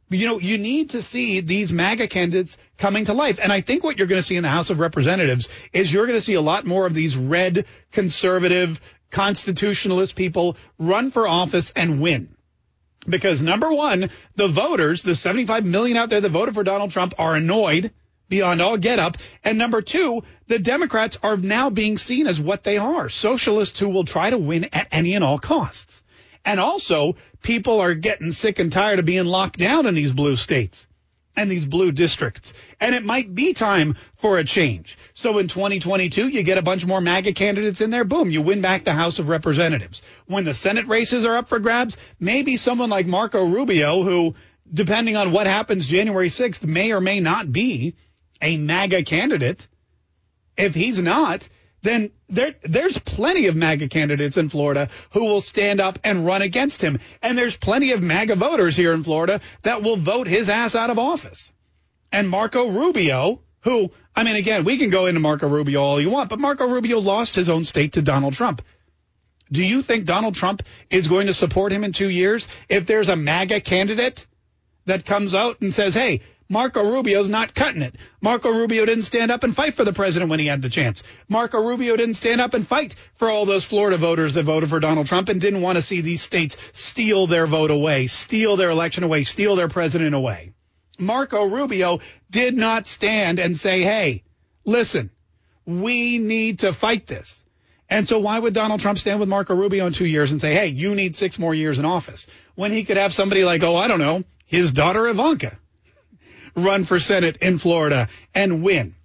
you know, you need to see these MAGA candidates coming to life. And I think what you're going to see in the House of Representatives is you're going to see a lot more of these red, conservative, constitutionalist people run for office and win. Because number one, the voters, the 75 million out there that voted for Donald Trump are annoyed beyond all get up. And number two, the Democrats are now being seen as what they are, socialists who will try to win at any and all costs. And also, people are getting sick and tired of being locked down in these blue states and these blue districts. And it might be time for a change. So in 2022, you get a bunch more MAGA candidates in there. Boom, you win back the House of Representatives. When the Senate races are up for grabs, maybe someone like Marco Rubio, who, depending on what happens January 6th, may or may not be a MAGA candidate. If he's not, then there, there's plenty of MAGA candidates in Florida who will stand up and run against him. And there's plenty of MAGA voters here in Florida that will vote his ass out of office. and Marco Rubio, who, I mean, again, we can go into Marco Rubio all you want, but Marco Rubio lost his own state to Donald Trump. Do you think Donald Trump is going to support him in two years if there's a MAGA candidate that comes out and says, hey, Marco Rubio's not cutting it. Marco Rubio didn't stand up and fight for the president when he had the chance. Marco Rubio didn't stand up and fight for all those Florida voters that voted for Donald Trump and didn't want to see these states steal their vote away, steal their election away, steal their president away. Marco Rubio did not stand and say, hey, listen, we need to fight this. And so why would Donald Trump stand with Marco Rubio in two years and say, hey, you need six more years in office when he could have somebody like, oh, I don't know, his daughter Ivanka run for Senate in Florida and win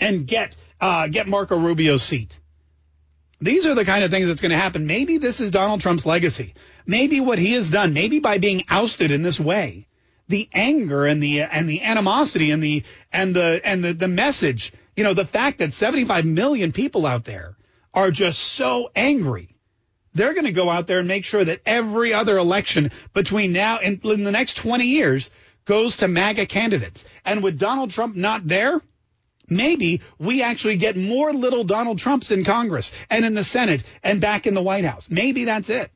and get uh, get Marco Rubio's seat. These are the kind of things that's going to happen. Maybe this is Donald Trump's legacy. Maybe what he has done, maybe by being ousted in this way, the anger and the and the animosity and the and the and the, the message, you know, the fact that 75 million people out there are just so angry. They're going to go out there and make sure that every other election between now and in the next 20 years goes to MAGA candidates. And with Donald Trump not there, maybe we actually get more little Donald Trumps in Congress and in the Senate and back in the White House. Maybe that's it.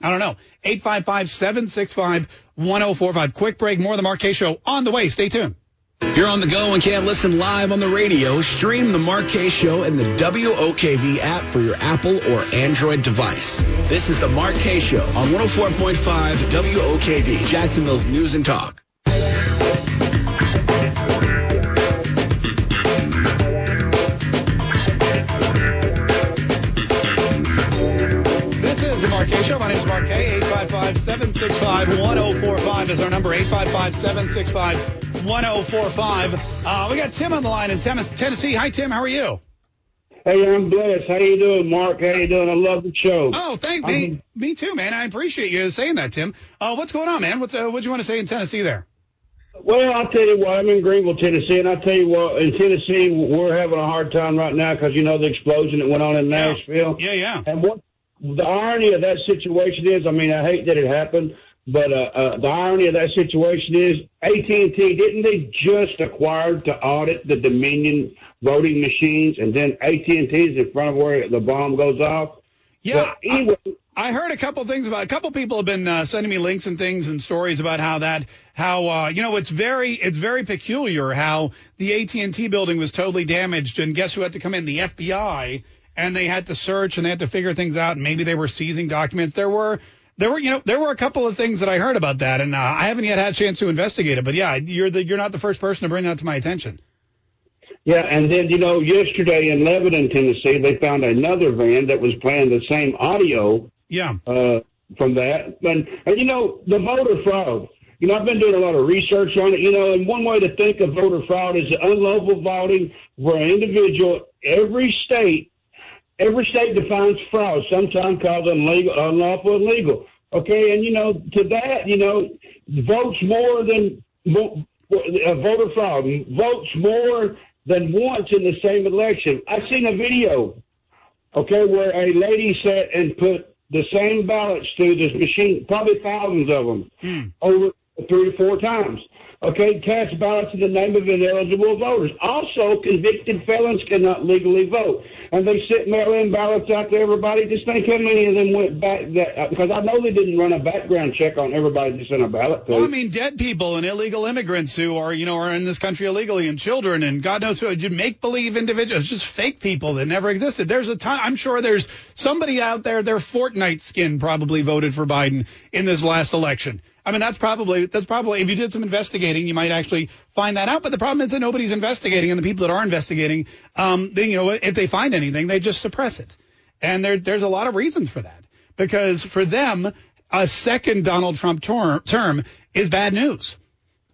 I don't know. 855-765-1045. Quick break. More of the Kaye Show on the way. Stay tuned. If you're on the go and can't listen live on the radio, stream the Mark Kaye Show in the WOKV app for your Apple or Android device. This is the Mark Kaye Show on 104.5 WOKV, Jacksonville's News and Talk. This is the Show. My name is Mark Kaye. 855-765-1045 is our number. 855-765-1045. Uh, we got Tim on the line in Tennessee. Hi, Tim. How are you? Hey, I'm blessed. How you doing, Mark? How you doing? I love the show. Oh, thank me. Um, me too, man. I appreciate you saying that, Tim. Uh, what's going on, man? What's uh, what do you want to say in Tennessee there? Well, I'll tell you what. I'm in Greenville, Tennessee, and I'll tell you what. In Tennessee, we're having a hard time right now because you know the explosion that went on in Nashville. Yeah, yeah. And what the irony of that situation is, I mean, I hate that it happened, but uh, uh, the irony of that situation is AT&T didn't they just acquire to audit the Dominion voting machines, and then AT&T is in front of where the bomb goes off. Yeah. But anyway, I heard a couple things about a couple people have been uh, sending me links and things and stories about how that how uh, you know it's very it's very peculiar how the AT&T building was totally damaged. And guess who had to come in? The FBI and they had to search and they had to figure things out. And maybe they were seizing documents. There were there were you know there were a couple of things that I heard about that and uh, I haven't yet had a chance to investigate it but yeah you're the you're not the first person to bring that to my attention. Yeah, and then you know, yesterday in Lebanon, Tennessee, they found another van that was playing the same audio Yeah. uh, from that. And, and you know, the voter fraud. You know, I've been doing a lot of research on it. You know, and one way to think of voter fraud is the unlawful voting, where an individual, every state, every state defines fraud. Sometimes called unlegal, unlawful, illegal. Okay, and you know, to that, you know, votes more than uh, voter fraud votes more than once in the same election. I seen a video, okay, where a lady sat and put the same ballots through this machine, probably thousands of them, over three or four times. Okay, cast ballots in the name of ineligible voters. Also, convicted felons cannot legally vote. And they sent mail-in ballots out to everybody. Just think how many of them went back. That uh, because I know they didn't run a background check on everybody that sent a ballot to. Well, I mean, dead people and illegal immigrants who are, you know, are in this country illegally, and children, and God knows who, make believe individuals, just fake people that never existed. There's a ton. I'm sure there's somebody out there. Their Fortnite skin probably voted for Biden in this last election. I mean, that's probably that's probably if you did some investigating, you might actually find that out. But the problem is that nobody's investigating, and the people that are investigating, um, they, you know, if they find anything, they just suppress it. And there, there's a lot of reasons for that because for them, a second Donald Trump term, term is bad news.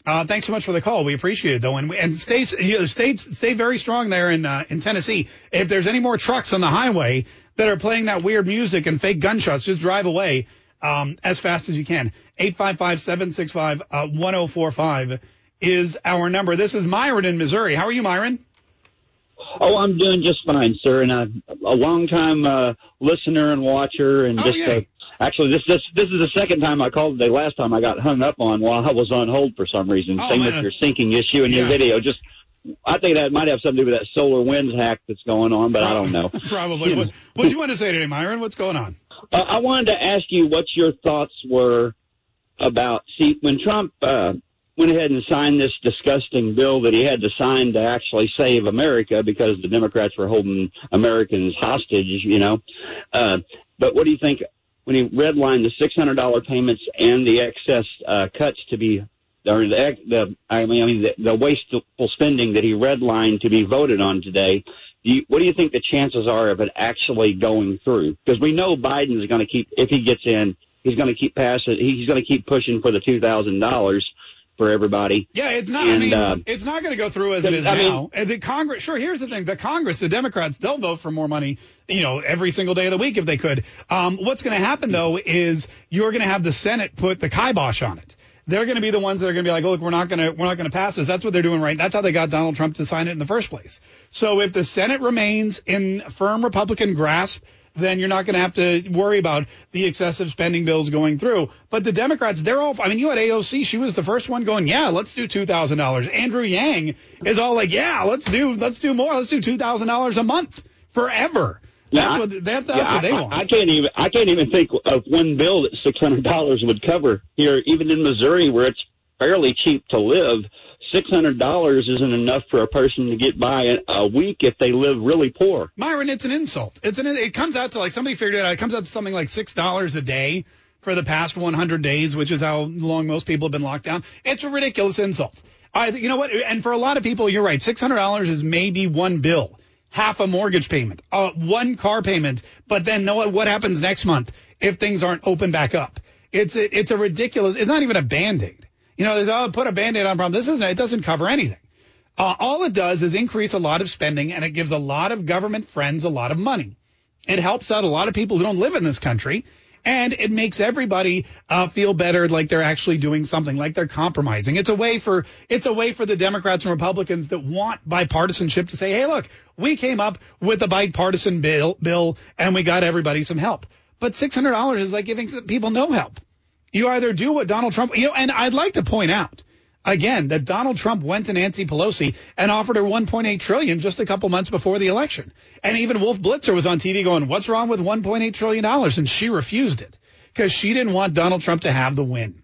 Uh, thanks so much for the call. We appreciate it though, and and stay you know, stay stay very strong there in uh, in Tennessee. If there's any more trucks on the highway that are playing that weird music and fake gunshots, just drive away um, as fast as you can. 855-765-1045 is our number. This is Myron in Missouri. How are you, Myron? Oh, I'm doing just fine, sir, and I'm a long time uh, listener and watcher, and Oh, just a, Actually, this this this is the second time I called today. Last time I got hung up on while I was on hold for some reason. Oh, Same man. with your syncing issue and your Yeah. video. Just, I think that might have something to do with that SolarWinds hack that's going on, but I don't know. Probably. You What know. what do you want to say today, Myron? What's going on? Uh, I wanted to ask you what your thoughts were about see when Trump uh, went ahead and signed this disgusting bill that he had to sign to actually save America because the Democrats were holding Americans hostage, you know. Uh, but what do you think when he redlined the six hundred dollar payments and the excess uh, cuts to be or the, the I mean, I mean the, the wasteful spending that he redlined to be voted on today? Do you, what do you think the chances are of it actually going through? Because we know Biden is going to keep, if he gets in, he's going to keep passing, he's going to keep pushing for the two thousand dollars for everybody. Yeah, it's not. I mean, uh, it's not going to go through as it is I mean- now. And the Congress, sure. Here's the thing: the Congress, the Democrats, they'll vote for more money, you know, every single day of the week if they could. Um, what's going to happen though is you're going to have the Senate put the kibosh on it. They're going to be the ones that are going to be like, look, we're not going to, we're not going to pass this. That's what they're doing right. That's how they got Donald Trump to sign it in the first place. So if the Senate remains in firm Republican grasp, then you're not going to have to worry about the excessive spending bills going through. But the Democrats, they're all, I mean, you had AOC, she was the first one going, yeah, let's do $2,000. Andrew Yang is all like, yeah, let's do, let's do more. Let's do $2,000 a month forever. That's I- what, that, that's yeah, what they I, want. I can't even I can't even think of one bill that six hundred dollars would cover here, even in Missouri where it's fairly cheap to live. Six hundred dollars isn't enough for a person to get by a, week if they live really poor. Myron, it's an insult. It's an it comes out to like somebody figured it out. It comes out to something like six dollars a day for the past 100 days, which is how long most people have been locked down. It's a ridiculous insult. I, you know what? And for a lot of people, you're right. Six hundred dollars is maybe one bill, half a mortgage payment, uh, one car payment. But then know what? Happens next month if things aren't open back up? It's a, it's a ridiculous. It's not even a band aid. You know, oh, put a band aid on problem. This isn't. It doesn't cover anything. Uh, all it does is increase a lot of spending, and it gives a lot of government friends a lot of money. It helps out a lot of people who don't live in this country, and it makes everybody uh, feel better, like they're actually doing something, like they're compromising. It's a way for it's a way for the Democrats and Republicans that want bipartisanship to say, "Hey, look, we came up with a bipartisan bill, bill, and we got everybody some help." But six hundred dollars is like giving people no help. You either do what Donald Trump, you know, and I'd like to point out again that Donald Trump went to Nancy Pelosi and offered her 1.8 trillion just a couple months before the election. And even Wolf Blitzer was on TV going, "What's wrong with 1.8 trillion dollars?" and she refused it because she didn't want Donald Trump to have the win.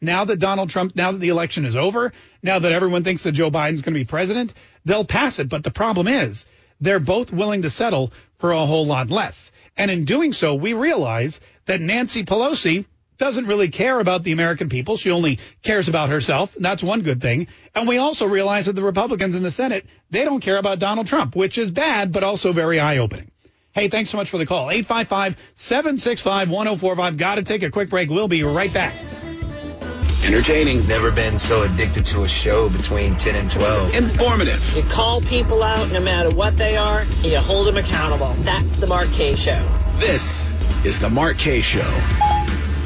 Now that Donald Trump, now that the election is over, now that everyone thinks that Joe Biden's going to be president, they'll pass it. But the problem is they're both willing to settle for a whole lot less. And in doing so, we realize that Nancy Pelosi doesn't really care about the American people. She only cares about herself. That's one good thing. And we also realize that the Republicans in the Senate, they don't care about Donald Trump, which is bad, but also very eye opening. Hey, thanks so much for the call. 855-765-1045. Got to take a quick break. We'll be right back. Entertaining. Never been so addicted to a show between 10 and 12. Informative. You call people out no matter what they are, and you hold them accountable. That's the Mark Kaye Show. This is the Mark Kaye Show.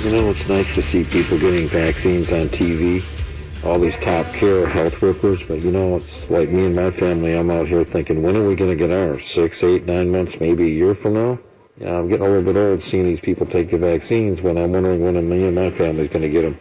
You know, it's nice to see people getting vaccines on TV, all these top care health workers, but you know, it's like me and my family, I'm out here thinking, when are we going to get ours? Six, eight, nine months, maybe a year from now? You know, I'm getting a little bit old seeing these people take the vaccines when I'm wondering when me and my family's going to get them.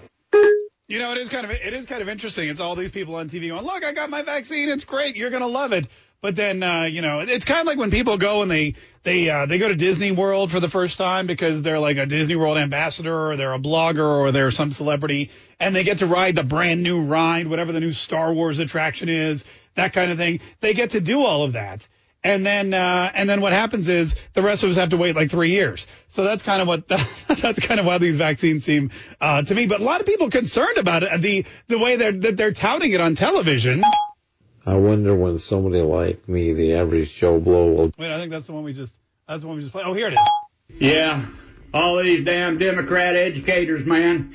You know, it is kind of it is kind of interesting. It's all these people on TV going, "Look, I got my vaccine. It's great. You're gonna love it." But then, uh, you know, it's kind of like when people go and they they uh, they go to Disney World for the first time because they're like a Disney World ambassador or they're a blogger or they're some celebrity and they get to ride the brand new ride, whatever the new Star Wars attraction is, that kind of thing. They get to do all of that. And then, uh, and then what happens is the rest of us have to wait like three years. So that's kind of what, that's kind of why these vaccines seem, uh, to me. But a lot of people concerned about it, the, the way they're, that they're touting it on television. I wonder when somebody like me, the average Joe Blow, will Wait, I think that's the one we just, that's the one we just played. Oh, here it is. Yeah, all these damn Democrat educators, man,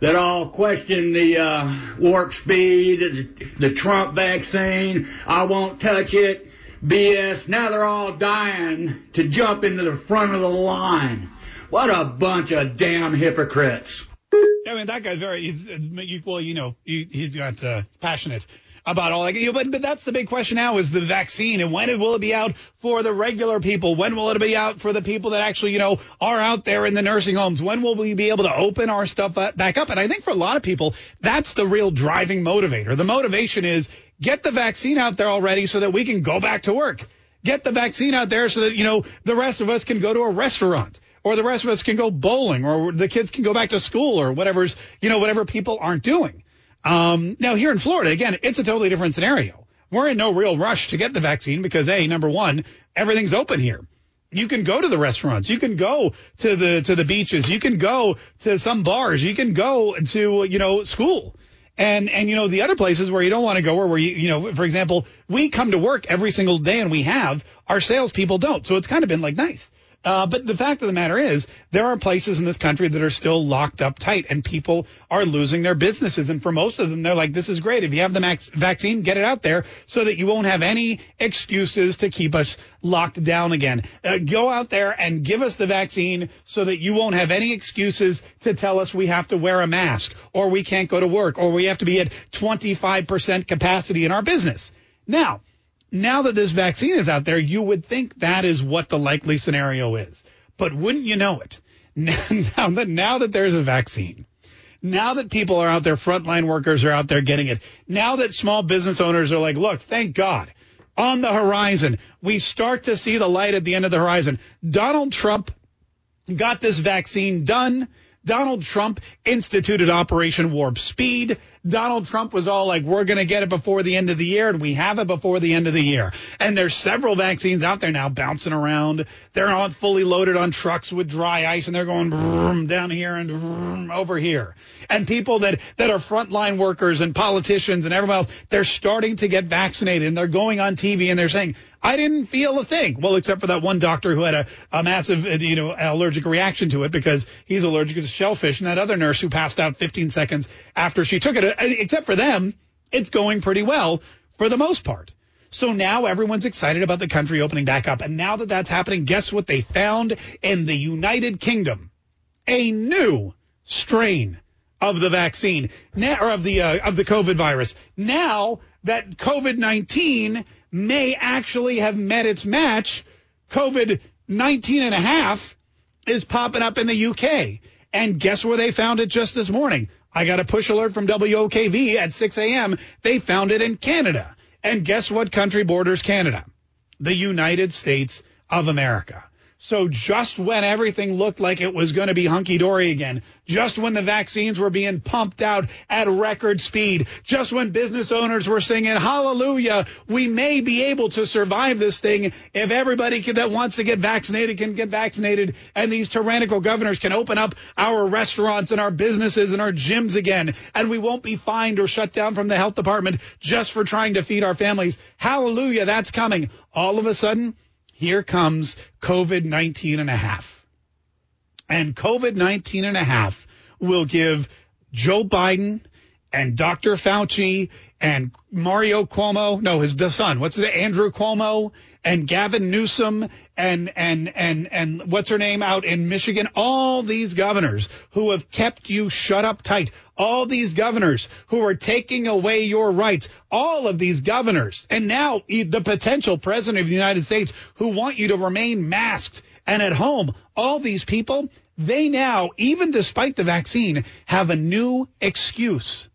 that all question the uh, warp speed, the, the Trump vaccine. I won't touch it. BS. Now they're all dying to jump into the front of the line. What a bunch of damn hypocrites. I mean, that guy's very, he's, well, you know, he, he's got, uh, passionate. About all that. But but that's the big question now is the vaccine and when will it be out for the regular people? When will it be out for the people that actually you know are out there in the nursing homes? When will we be able to open our stuff back up? And I think for a lot of people, that's the real driving motivator. The motivation is get the vaccine out there already so that we can go back to work. Get the vaccine out there so that you know the rest of us can go to a restaurant or the rest of us can go bowling or the kids can go back to school or whatever's you know whatever people aren't doing. Um, now here in Florida, again, it's a totally different scenario. We're in no real rush to get the vaccine because a number one, everything's open here. You can go to the restaurants. You can go to the to the beaches. You can go to some bars. You can go to you know school. And and you know the other places where you don't want to go or where you you know for example we come to work every single day and we have our salespeople don't. So it's kind of been like nice. Uh, but the fact of the matter is, there are places in this country that are still locked up tight, and people are losing their businesses. And for most of them, they're like, "This is great. If you have the max vaccine, get it out there so that you won't have any excuses to keep us locked down again. Uh, go out there and give us the vaccine so that you won't have any excuses to tell us we have to wear a mask, or we can't go to work, or we have to be at 25% capacity in our business." Now now that this vaccine is out there, you would think that is what the likely scenario is. But wouldn't you know it? Now that, now that there's a vaccine, now that people are out there, frontline workers are out there getting it, now that small business owners are like, look, thank God, on the horizon, we start to see the light at the end of the horizon. Donald Trump got this vaccine done. Donald Trump instituted Operation Warp Speed. Donald Trump was all like, we're going to get it before the end of the year, and we have it before the end of the year. And there's several vaccines out there now bouncing around. They're all fully loaded on trucks with dry ice, and they're going down here and over here. And people that, that are frontline workers and politicians and everyone else, they're starting to get vaccinated, and they're going on TV and they're saying, I didn't feel a thing. Well, except for that one doctor who had a, a massive, you know, allergic reaction to it because he's allergic to shellfish, and that other nurse who passed out 15 seconds after she took it except for them, it's going pretty well for the most part. So now everyone's excited about the country opening back up. And now that that's happening, guess what they found in the United Kingdom? A new strain of the vaccine or of the uh, of the COVID virus. Now that COVID-19 may actually have met its match, COVID-19 and a half is popping up in the UK. And guess where they found it just this morning? I got a push alert from WOKV at 6 a.m. They found it in Canada. And guess what country borders Canada? The United States of America. So just when everything looked like it was going to be hunky dory again, just when the vaccines were being pumped out at record speed, just when business owners were singing hallelujah, we may be able to survive this thing if everybody can, that wants to get vaccinated can get vaccinated and these tyrannical governors can open up our restaurants and our businesses and our gyms again and we won't be fined or shut down from the health department just for trying to feed our families. Hallelujah, that's coming. All of a sudden, here comes COVID 19 and a half. And COVID 19 and a half will give Joe Biden and Dr. Fauci and Mario Cuomo, no, his son, what's it, Andrew Cuomo and Gavin Newsom and, and, and, and what's her name out in Michigan, all these governors who have kept you shut up tight, all these governors who are taking away your rights, all of these governors, and now the potential president of the United States who want you to remain masked and at home, all these people, they now, even despite the vaccine, have a new excuse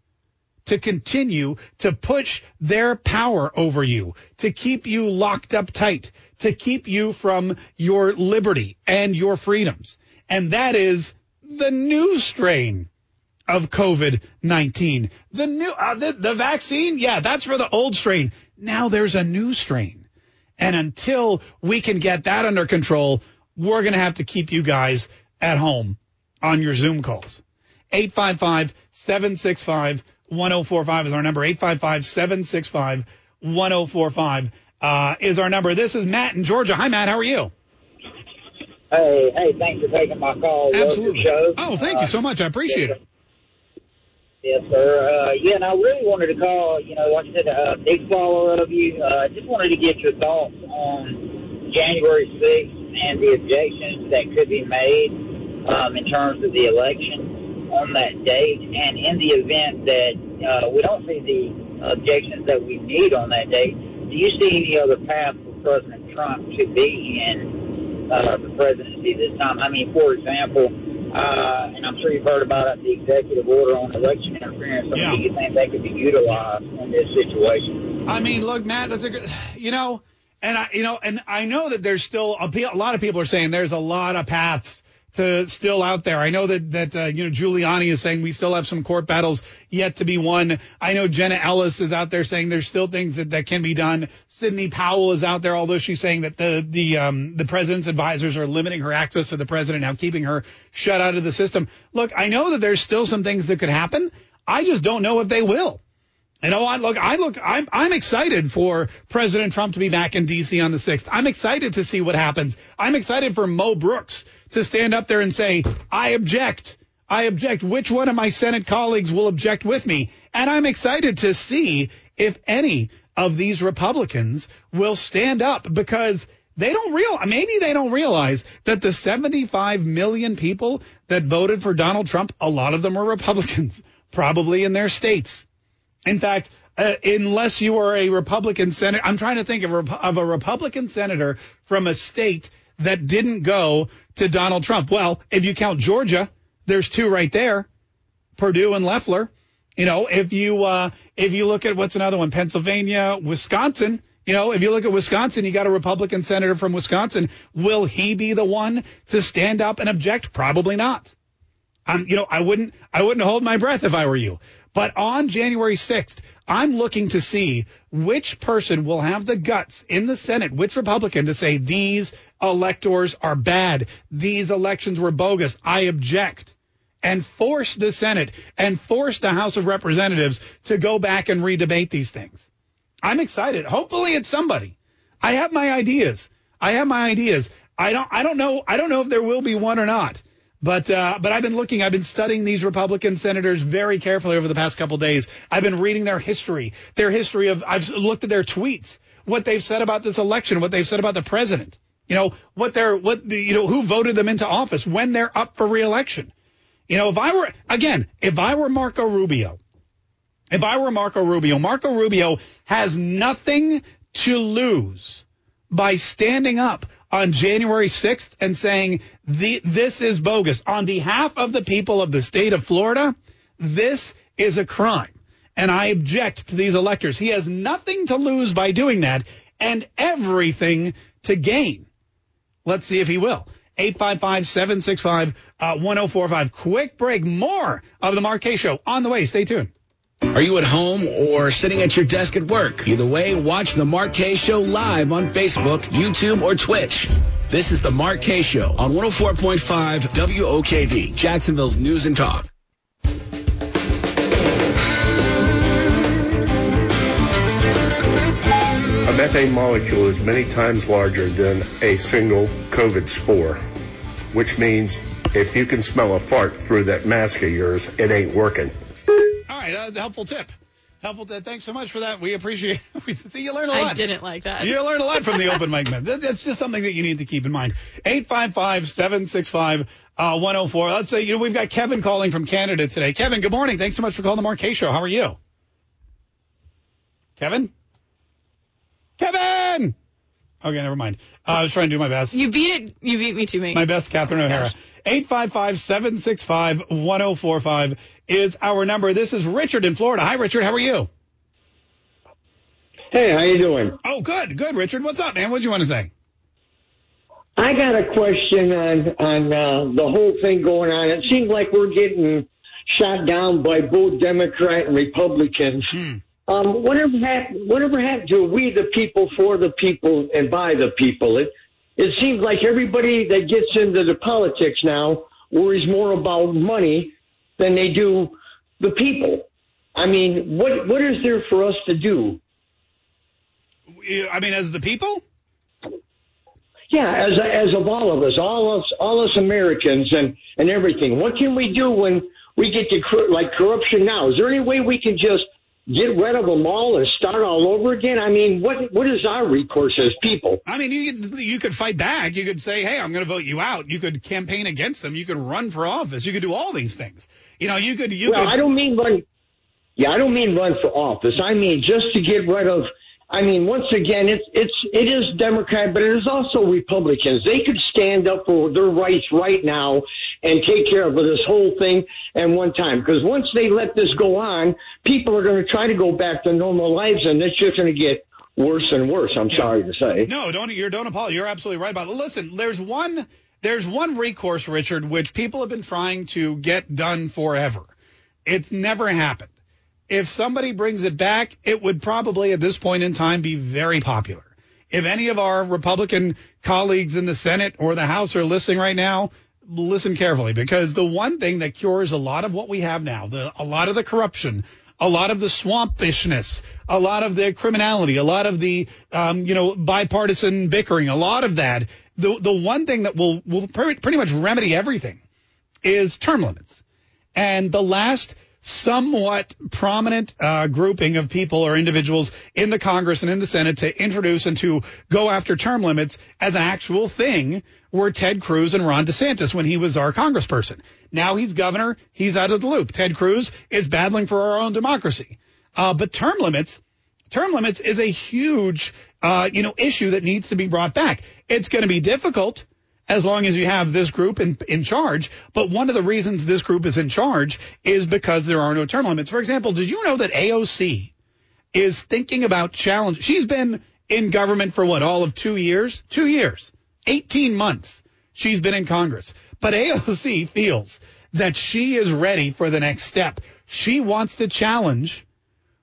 to continue to push their power over you, to keep you locked up tight, to keep you from your liberty and your freedoms. And that is the new strain of COVID-19. The new, uh, the, the vaccine, yeah, that's for the old strain. Now there's a new strain. And until we can get that under control, we're going to have to keep you guys at home on your Zoom calls. 855 765 1045 is our number. 855 765 1045 uh, is our number. This is Matt in Georgia. Hi, Matt. How are you? Hey, hey, thanks for taking my call. Absolutely. Show. Oh, thank you so much. I appreciate yes, it. Yes, sir. Uh, yeah, and I really wanted to call, you know, like I said, a big follower of you. Uh, I just wanted to get your thoughts on January 6th and the objections that could be made um, in terms of the election on that date. And in the event that uh, we don't see the objections that we need on that date, do you see any other path for President Trump to be in uh, the presidency this time? I mean, for example, uh, and I'm sure you've heard about it, the executive order on election interference. I Yeah. mean, do you think that could be utilized in this situation? I mean, look, Matt, that's a good, you know, and I, you know, and I know that there's still a, a lot of people are saying there's a lot of paths to still out there. I know that that uh, you know Giuliani is saying we still have some court battles yet to be won. I know Jenna Ellis is out there saying there's still things that, that can be done. Sidney Powell is out there, although she's saying that the the um, the president's advisors are limiting her access to the president now, keeping her shut out of the system. Look, I know that there's still some things that could happen. I just don't know if they will. You know what? Look, I look, I'm, I'm excited for President Trump to be back in D.C. on the 6th. I'm excited to see what happens. I'm excited for Mo Brooks to stand up there and say, I object. I object. Which one of my Senate colleagues will object with me? And I'm excited to see if any of these Republicans will stand up because they don't real maybe they don't realize that the 75 million people that voted for Donald Trump, a lot of them are Republicans, probably in their states. In fact, uh, unless you are a Republican senator, I'm trying to think of, a- of a Republican senator from a state that didn't go to Donald Trump. Well, if you count Georgia, there's two right there, Perdue and Loeffler. You know, if you uh, if you look at what's another one, Pennsylvania, Wisconsin. You know, if you look at Wisconsin, you got a Republican senator from Wisconsin. Will he be the one to stand up and object? Probably not. Um, you know, I wouldn't, I wouldn't hold my breath if I were you. But on January 6th, I'm looking to see which person will have the guts in the Senate, which Republican to say these electors are bad. These elections were bogus. I object. And force the Senate and force the House of Representatives to go back and redebate these things. I'm excited. Hopefully it's somebody. I have my ideas. I have my ideas. I don't, I don't know, I don't know if there will be one or not. But uh, but I've been looking, I've been studying these Republican senators very carefully over the past couple days. I've been reading their history, their history of. I've looked at their tweets, what they've said about this election, what they've said about the president. You know what they're what you know who voted them into office when they're up for reelection. You know if I were again if I were Marco Rubio, if I were Marco Rubio, Marco Rubio has nothing to lose by standing up on January 6th and saying the, this is bogus on behalf of the people of the state of Florida. This is a crime and I object to these electors. He has nothing to lose by doing that and everything to gain. Let's see if he will. 855-765-1045. Uh, Quick break. More of the Kaye Show on the way. Stay tuned. Are you at home or sitting at your desk at work? Either way, watch the Mark Kaye Show live on Facebook, YouTube, or Twitch. This is the Mark Kaye Show on 104.5 WOKV, Jacksonville's News and Talk. A methane molecule is many times larger than a single COVID spore, which means if you can smell a fart through that mask of yours, it ain't working. All right, uh, helpful tip. Helpful tip. Thanks so much for that. We appreciate we See, you learn a lot. I didn't like that. You learn a lot from the open mic man. That's just something that you need to keep in mind. 855-765-104. Let's say, you know, we've got Kevin calling from Canada today. Kevin, good morning. Thanks so much for calling the Kaye Show. How are you? Kevin? Kevin! Okay, never mind. Uh, I was trying to do my best. You beat it. You beat me to me. My best, Catherine Oh my O'Hara. gosh. 855-765-1045 is our number. This is Richard in Florida. Hi, Richard. How are you? Hey, how you doing? Oh, good, good, Richard. What's up, man? What do you want to say? I got a question on on uh, the whole thing going on. It seems like we're getting shot down by both Democrat and Republicans. Um, whatever happened? Whatever happened to we the people, for the people, and by the people? It it seems like everybody that gets into the politics now worries more about money than they do the people. I mean, what what is there for us to do? I mean, as the people? Yeah, as as of all of us, all us, all us Americans, and and everything. What can we do when we get to like corruption now? Is there any way we can just get rid of them all and start all over again? I mean, what what is our recourse as people? I mean, you could, you could fight back. You could say, hey, I'm going to vote you out. You could campaign against them. You could run for office. You could do all these things. You know, you could, you well, could. I don't mean run. Yeah, I don't mean run for office. I mean just to get rid of. I mean, once again, it's it's it is Democrat, but it is also Republicans. They could stand up for their rights right now and take care of this whole thing at one time. Because once they let this go on, people are going to try to go back to normal lives, and it's just going to get worse and worse. I'm sorry to say. No, don't you don't apologize. You're absolutely right about it. Listen, there's one there's one recourse, Richard, which people have been trying to get done forever. It's never happened. If somebody brings it back, it would probably at this point in time be very popular. If any of our Republican colleagues in the Senate or the House are listening right now, listen carefully because the one thing that cures a lot of what we have now, the a lot of the corruption, a lot of the swampishness, a lot of the criminality, a lot of the um, you know bipartisan bickering, a lot of that. The the one thing that will will pretty much remedy everything is term limits. And the last somewhat prominent uh, grouping of people or individuals in the Congress and in the Senate to introduce and to go after term limits as an actual thing were Ted Cruz and Ron DeSantis when he was our congressperson. Now he's governor. He's out of the loop. Ted Cruz is battling for our own democracy. Uh, but term limits, term limits is a huge, uh, you know, issue that needs to be brought back. It's going to be difficult as long as you have this group in, in charge. But one of the reasons this group is in charge is because there are no term limits. For example, did you know that AOC is thinking about challenge? She's been in government for what, all of two years? Two years. 18 months she's been in Congress. But AOC feels that she is ready for the next step. She wants to challenge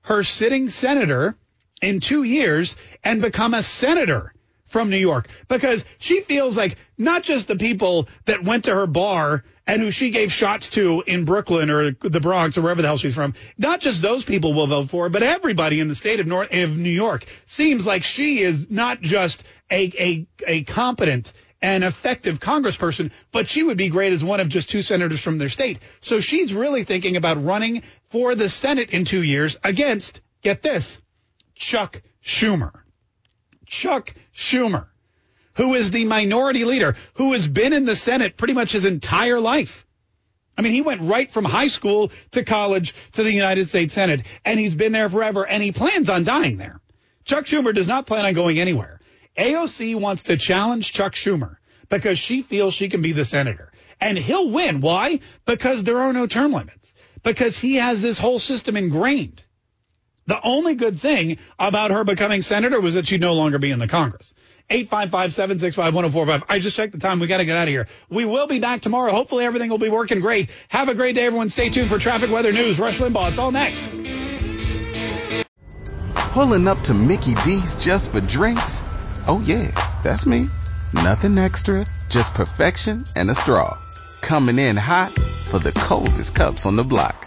her sitting senator in two years and become a senator from New York because she feels like not just the people that went to her bar and who she gave shots to in Brooklyn or the Bronx or wherever the hell she's from, not just those people will vote for her, but everybody in the state of North of New York seems like she is not just a a, a competent and effective congressperson, but she would be great as one of just two senators from their state. So she's really thinking about running for the Senate in two years against, get this, Chuck Schumer. Chuck Schumer, who is the minority leader, who has been in the Senate pretty much his entire life. I mean, he went right from high school to college to the United States Senate, and he's been there forever, and he plans on dying there. Chuck Schumer does not plan on going anywhere. AOC wants to challenge Chuck Schumer because she feels she can be the senator. And he'll win. Why? Because there are no term limits. Because he has this whole system ingrained. The only good thing about her becoming senator was that she'd no longer be in the Congress. 855-765-1045. I just checked the time. We got to get out of here. We will be back tomorrow. Hopefully everything will be working great. Have a great day, everyone. Stay tuned for traffic, weather, news. Rush Limbaugh. It's all next. Pulling up to Mickey D's just for drinks? Oh yeah, that's me. Nothing extra, just perfection and a straw. Coming in hot for the coldest cups on the block.